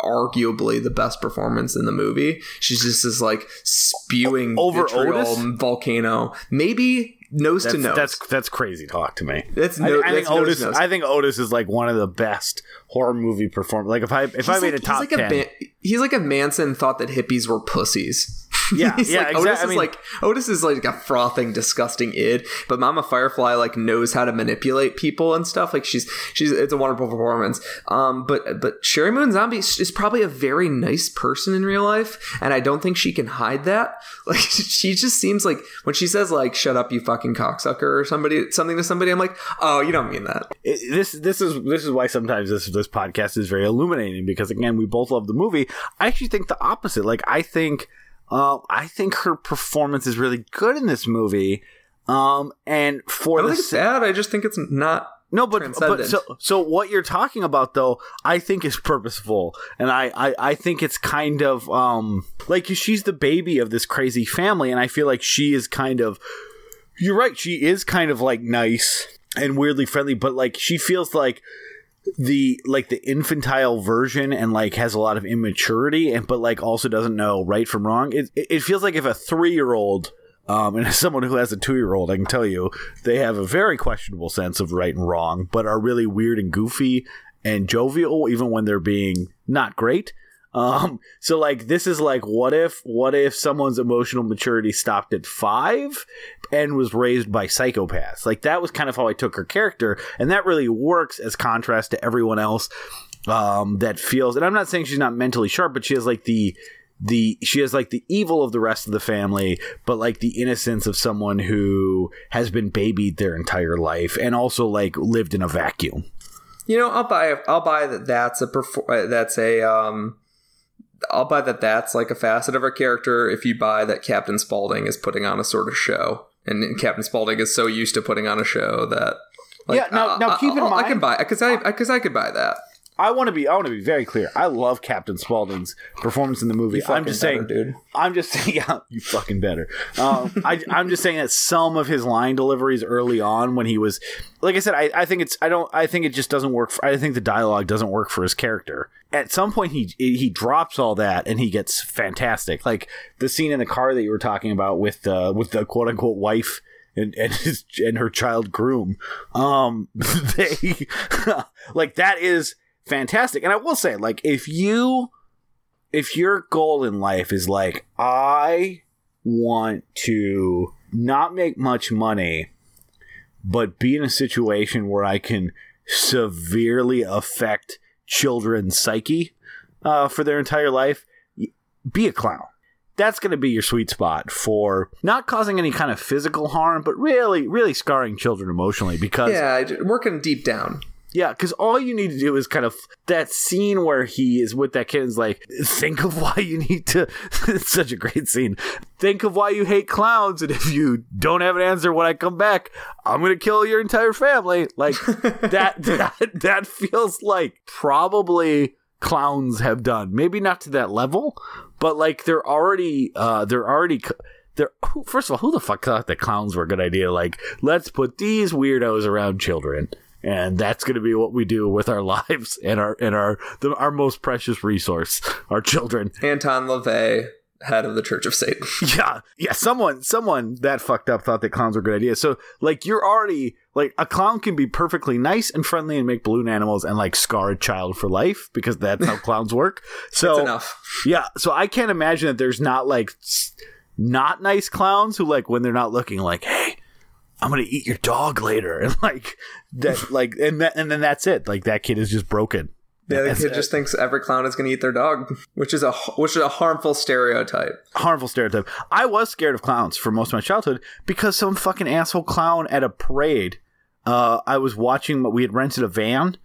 arguably the best performance in the movie. She's just this like spewing Over vitriol Otis? volcano. Maybe nose that's, to nose. that's that's crazy talk to me That's I, no- I think that's nose Otis. I think Otis is like one of the best horror movie performers. Like if I if I He's made like- a top like ten, A, he's like a Manson thought that hippies were pussies. Yeah, [LAUGHS] he's yeah, like, exact- Otis I is mean- like Otis is like a frothing, disgusting id. But Mama Firefly like knows how to manipulate people and stuff. Like she's she's it's a wonderful performance. Um, but but Sheri Moon Zombie is probably a very nice person in real life, and I don't think she can hide that. [LAUGHS] Like she just seems like when she says like "shut up, you fucking cocksucker" or somebody something to somebody, I'm like, oh, you don't mean that. it, this this is this is why sometimes this this podcast is very illuminating because again we both love the movie. I actually think the opposite. Like I think uh, I think her performance is really good in this movie. Um, and for I don't the think it's bad. I just think it's not. No, but but so so what you're talking about though, I think is purposeful, and I, I I think it's kind of um like she's the baby of this crazy family, and I feel like she is kind of. You're right. She is kind of like nice and weirdly friendly, but like she feels like the like the infantile version and like has a lot of immaturity and but like also doesn't know right from wrong. It it feels like if a three year old um, and as someone who has a two year old, I can tell you they have a very questionable sense of right and wrong, but are really weird and goofy and jovial, even when they're being not great. Um, so like this is like what if what if someone's emotional maturity stopped at five and was raised by psychopaths? Like that was kind of how I took her character, and that really works as contrast to everyone else um, that feels. And I'm not saying she's not mentally sharp, but she has like the the she has like the evil of the rest of the family but like the innocence of someone who has been babied their entire life and also like lived in a vacuum You know, I'll buy. I'll buy that. That's a perfor- uh, That's a. Um, I'll buy that. That's like a facet of her character. If you buy that Captain Spaulding is putting on a sort of show, and Captain Spaulding is so used to putting on a show that. Like, Yeah, now- uh, now keep uh, in I'll- I can buy because I because I could buy that. I want to be i want to be very clear. I love captain spaulding's performance in the movie. I'm just better, saying dude. i'm just [LAUGHS] saying yeah you fucking better. Um, I, i'm just saying that some of his line deliveries early on when he was like i said I, I think it's i don't i think it just doesn't work for, i think the dialogue doesn't work for his character. At some point he he drops all that and he gets fantastic. Like the scene in the car that you were talking about with uh with the quote unquote wife and and his and her child groom um [LAUGHS] they [LAUGHS] like that is fantastic and i will say like if you if your goal in life is like i want to not make much money but be in a situation where i can severely affect children's psyche uh, for their entire life be a clown that's going to be your sweet spot for not causing any kind of physical harm, but really, really scarring children emotionally. Because Yeah, working deep down. Yeah, because all you need to do is kind of that scene where he is with that kid is like, think of why you need to. [LAUGHS] it's such a great scene. Think of why you hate clowns, and if you don't have an answer when I come back, I'm gonna kill your entire family. Like [LAUGHS] that. That that feels like probably clowns have done. Maybe not to that level, but like they're already. Uh, they're already. c- They're, first of all, who the fuck thought that clowns were a good idea? Like, let's put these weirdos around children and that's going to be what we do with our [LAUGHS] lives and our and our the, our most precious resource, our children. Anton LaVey, head of the Church of Satan. [LAUGHS] Yeah, yeah. Someone, someone that fucked up thought that clowns were a good idea. So, like, you're already like a clown can be perfectly nice and friendly and make balloon animals and like scar a child for life because that's how [LAUGHS] clowns work. So, It's enough. yeah. So I can't imagine that there's not like not nice clowns who like when they're not looking like, hey. I'm gonna eat your dog later, [LAUGHS] and like that, like, and that, and then that's it. Like that kid is just broken. Yeah, the That's kid it. just thinks every clown is going to eat their dog, which is a which is a harmful stereotype. harmful stereotype. I was scared of clowns for most of my childhood because some fucking asshole clown at a parade. Uh, I was watching. We had rented a van,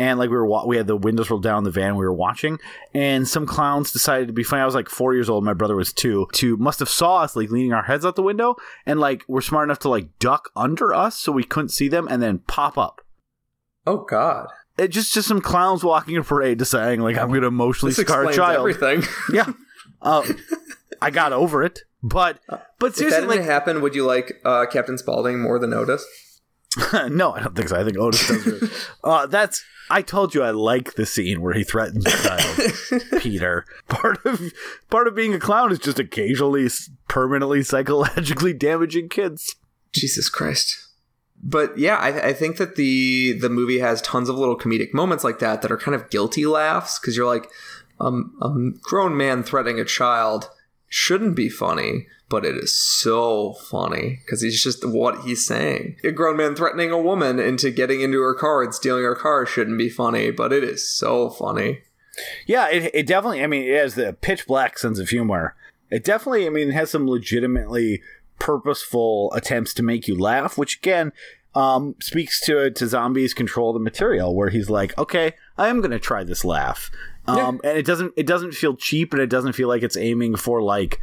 and like we were, wa- we had the windows rolled down in the van. We were watching, and some clowns decided to be funny. I was like four years old. My brother was two. To must have saw us like leaning our heads out the window, and like we're smart enough to like duck under us so we couldn't see them, and then pop up. Oh God, It just just some clowns walking a parade deciding like I'm going to emotionally this scar a child. everything. [LAUGHS] Yeah, uh, I got over it, but but Uh, if that seriously, didn't like happen, would you like uh, Captain Spaulding more than Otis? [LAUGHS] no, I don't think so. I think Otis does. [LAUGHS] Really. uh, that's. I told you I like the scene where he threatens the child, [LAUGHS] Peter. Part of part of being a clown is just occasionally permanently psychologically damaging kids. Jesus Christ. But yeah, I, I think that the the movie has tons of little comedic moments like that that are kind of guilty laughs because you're like, um, a grown man threatening a child shouldn't be funny, but it is so funny because he's just what he's saying. A grown man threatening a woman into getting into her car and stealing her car shouldn't be funny, but it is so funny. Yeah, it, it definitely. I mean, it has the pitch black sense of humor. It definitely. I mean, it has some legitimately purposeful attempts to make you laugh, which again um, speaks to to zombies control the material, where he's like, okay, I am going to try this laugh, um, and it doesn't it doesn't feel cheap, and it doesn't feel like it's aiming for like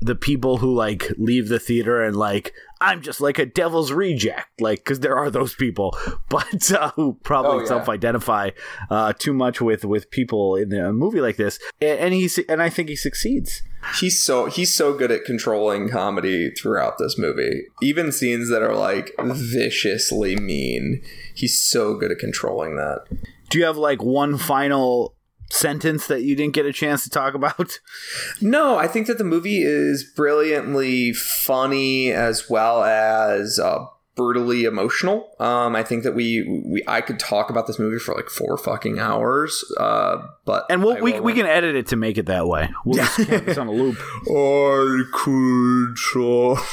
the people who like leave the theater and like I'm just like a devil's reject, like because there are those people, [LAUGHS] but uh, who probably Oh, yeah. self-identify uh, too much with with people in a movie like this, and, and he's and I think he succeeds. He's so he's so good at controlling comedy throughout this movie. Even scenes that are like viciously mean, he's so good at controlling that. Do you have like one final sentence that you didn't get a chance to talk about? No, I think that the movie is brilliantly funny as well as uh, brutally emotional. Um, I think that we, we I could talk about this movie for like four fucking hours. Uh, but And we'll, we we can edit it to make it that way. We'll just have this on a loop. [LAUGHS] I could try.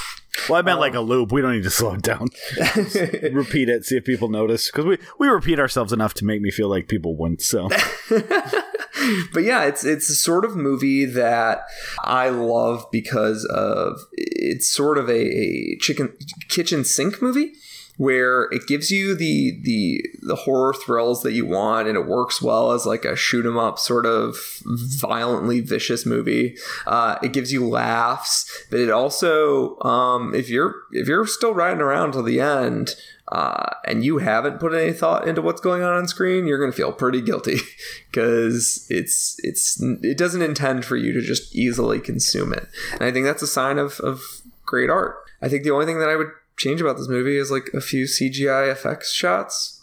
Well, I meant like a loop. We don't need to slow it down. [LAUGHS] repeat it, see if people notice. Because we, we repeat ourselves enough to make me feel like people wouldn't. So [LAUGHS] but yeah, it's it's a sort of movie that I love because of it's sort of a, a chicken kitchen sink movie where it gives you the the the horror thrills that you want and it works well as like a shoot 'em up sort of violently vicious movie uh, it gives you laughs but it also um, if you're if you're still riding around till the end uh, and you haven't put any thought into what's going on on screen, you're going to feel pretty guilty [LAUGHS] because it's it's it doesn't intend for you to just easily consume it. And I think that's a sign of of great art. I think the only thing that I would change about this movie is like a few CGI effects shots.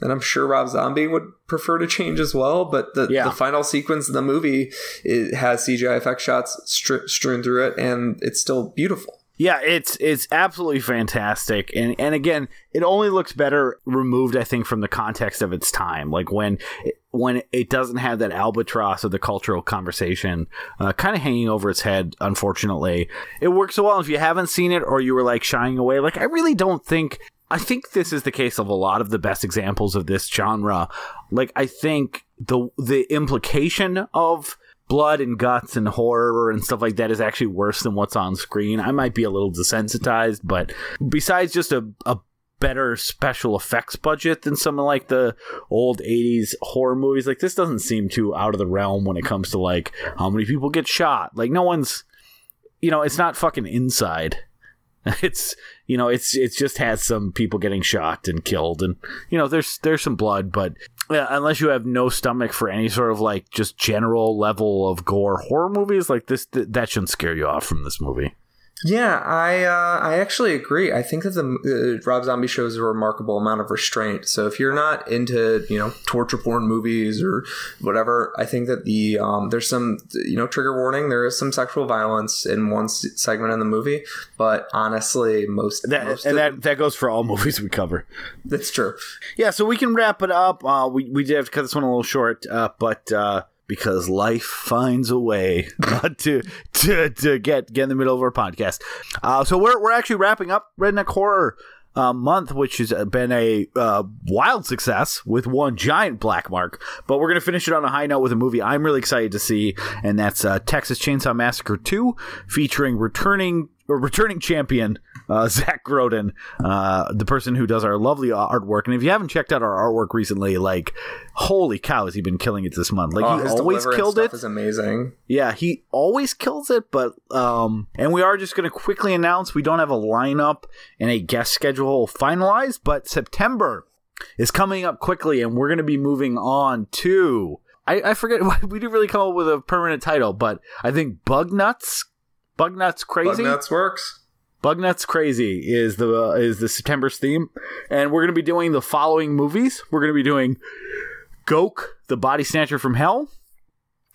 And I'm sure Rob Zombie would prefer to change as well, but the, Yeah. the final sequence of the movie it has CGI effect shots str- strewn through it, and it's still beautiful. Yeah, it's it's absolutely fantastic. And and again, it only looks better removed, I think, from the context of its time. Like when it, when it doesn't have that albatross of the cultural conversation uh, kind of hanging over its head. Unfortunately, it works so well. If you haven't seen it or you were like shying away, like I really don't think. I think this is the case of a lot of the best examples of this genre. Like I think the the implication of blood and guts and horror and stuff like that is actually worse than what's on screen. I might be a little desensitized, but besides just a, a better special effects budget than some of like the old 80s horror movies, like this doesn't seem too out of the realm when it comes to like how many people get shot. Like no one's you know, it's not fucking inside. [LAUGHS] It's you know, it's it's just has some people getting shot and killed, and you know, there's there's some blood, but uh, unless you have no stomach for any sort of like just general level of gore horror movies, like this, th- that shouldn't scare you off from this movie. Yeah, I uh, I actually agree. I think that the uh, Rob Zombie shows a remarkable amount of restraint. So if you're not into you know torture porn movies or whatever, I think that the um, there's some you know trigger warning. There is some sexual violence in one segment in the movie, but honestly, most, That, most and of- that that goes for all [LAUGHS] movies we cover. that's true. Yeah, so we can wrap it up. Uh, we we did have to cut this one a little short, uh, but uh, because life finds a way to to to get get in the middle of our podcast. Uh, so we're we're actually wrapping up Redneck Horror. Uh, month, which has been a uh, wild success with one giant black mark, but we're gonna finish it on a high note with a movie I'm really excited to see, and that's uh, Texas Chainsaw Massacre 2, featuring returning returning champion uh, [LAUGHS] Zach Groden, uh, the person who does our lovely artwork. And if you haven't checked out our artwork recently, like, holy cow, has he been killing it this month? Like, Oh, he always killed it. Is amazing. Yeah, he always kills it, but um and we are just going to quickly announce we don't have a lineup and a guest schedule finalized, but September is coming up quickly and we're going to be moving on to I, I forget [LAUGHS] we didn't really come up with a permanent title, but I think Bug Nuts Bug Nuts Crazy Bug nuts works. Bug Nuts Crazy is the uh, is the September's theme, and we're going to be doing the following movies. We're going to be doing Goke, the Body Snatcher from Hell.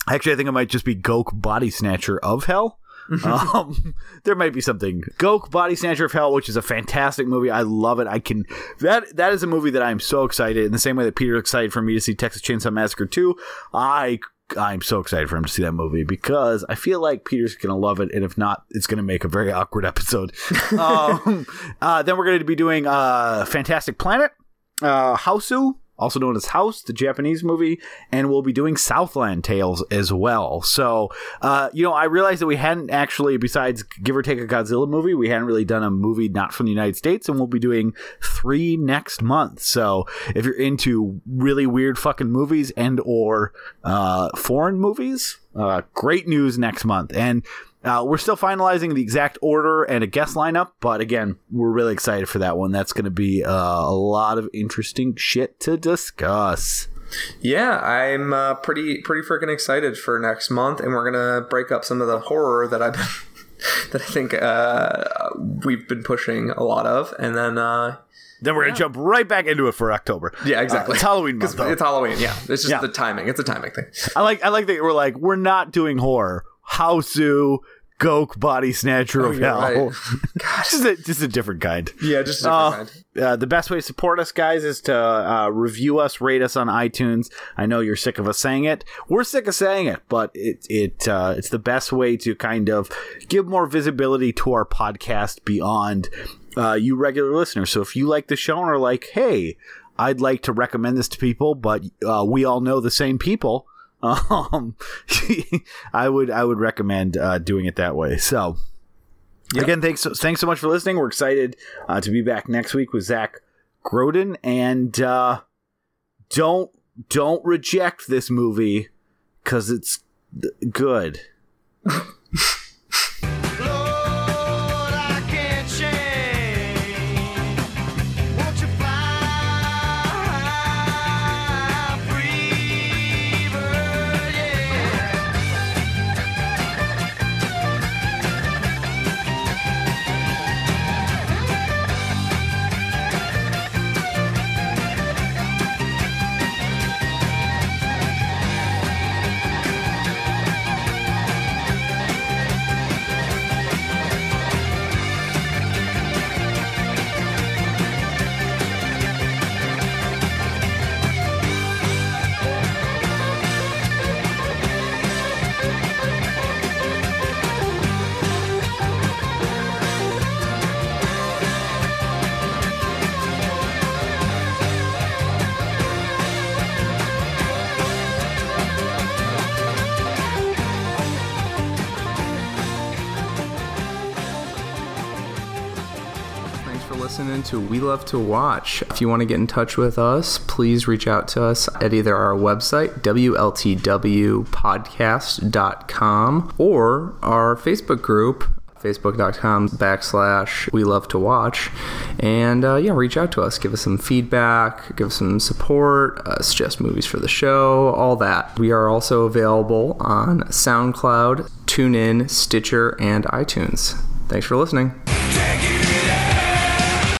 Actually, I think it might just be Goke, Body Snatcher of Hell. [LAUGHS] um, there might be something Goke, Body Snatcher of Hell, which is a fantastic movie. I love it. I can that that is a movie that I'm so excited. In the same way that Peter excited for me to see Texas Chainsaw Massacre 2, I I'm so excited for him to see that movie because I feel like Peter's gonna love it, and if not, it's gonna make a very awkward [LAUGHS] episode. um, uh, then we're going to be doing uh, Fantastic Planet, uh, Hausu, also known as House, the Japanese movie, and we'll be doing Southland Tales as well. So, uh, you know, I realized that we hadn't actually, besides give or take a Godzilla movie, we hadn't really done a movie not from the United States, and we'll be doing three next month. So, if you're into really weird fucking movies and or uh, foreign movies, uh, great news next month. And uh, we're still finalizing the exact order and a guest lineup, but again, we're really excited for that one. That's going to be uh, a lot of interesting shit to discuss. Yeah, I'm uh, pretty pretty freaking excited for next month, and we're gonna break up some of the horror that I've been [LAUGHS] that I think uh, we've been pushing a lot of, and then uh, Then we're gonna jump right back into it for October. Yeah, exactly. Uh, it's Halloween [LAUGHS] 'Cause month. It's Halloween. Yeah, it's just Yeah. the timing. It's a timing thing. I like I like that we're like we're not doing horror. Hausu, Goke, Body Snatcher of Oh, you're Hell. right. [LAUGHS] [LAUGHS] just a just a different kind. Yeah, just a Uh, different kind. uh, the best way to support us, guys, is to uh, review us, rate us on iTunes. I know you're sick of us saying it. We're sick of saying it, but it it uh, it's the best way to kind of give more visibility to our podcast beyond uh, you regular listeners. So if you like the show and are like, hey, I'd like to recommend this to people, but uh, we all know the same people. Um, [LAUGHS] I would I would recommend uh, doing it that way. So. Again, thanks thanks so much for listening. We're excited uh, to be back next week with Zach Groden, and uh, don't don't reject this movie because it's good. [LAUGHS] to Watch. If you want to get in touch with us, please reach out to us at either our website, WLTWpodcast.com, or our Facebook group, facebook.com backslash we love to watch. And uh, yeah reach out to us. Give us some feedback give us some support uh, suggest movies for the show all that. We are also available on soundcloud tunein stitcher and itunes. Thanks for listening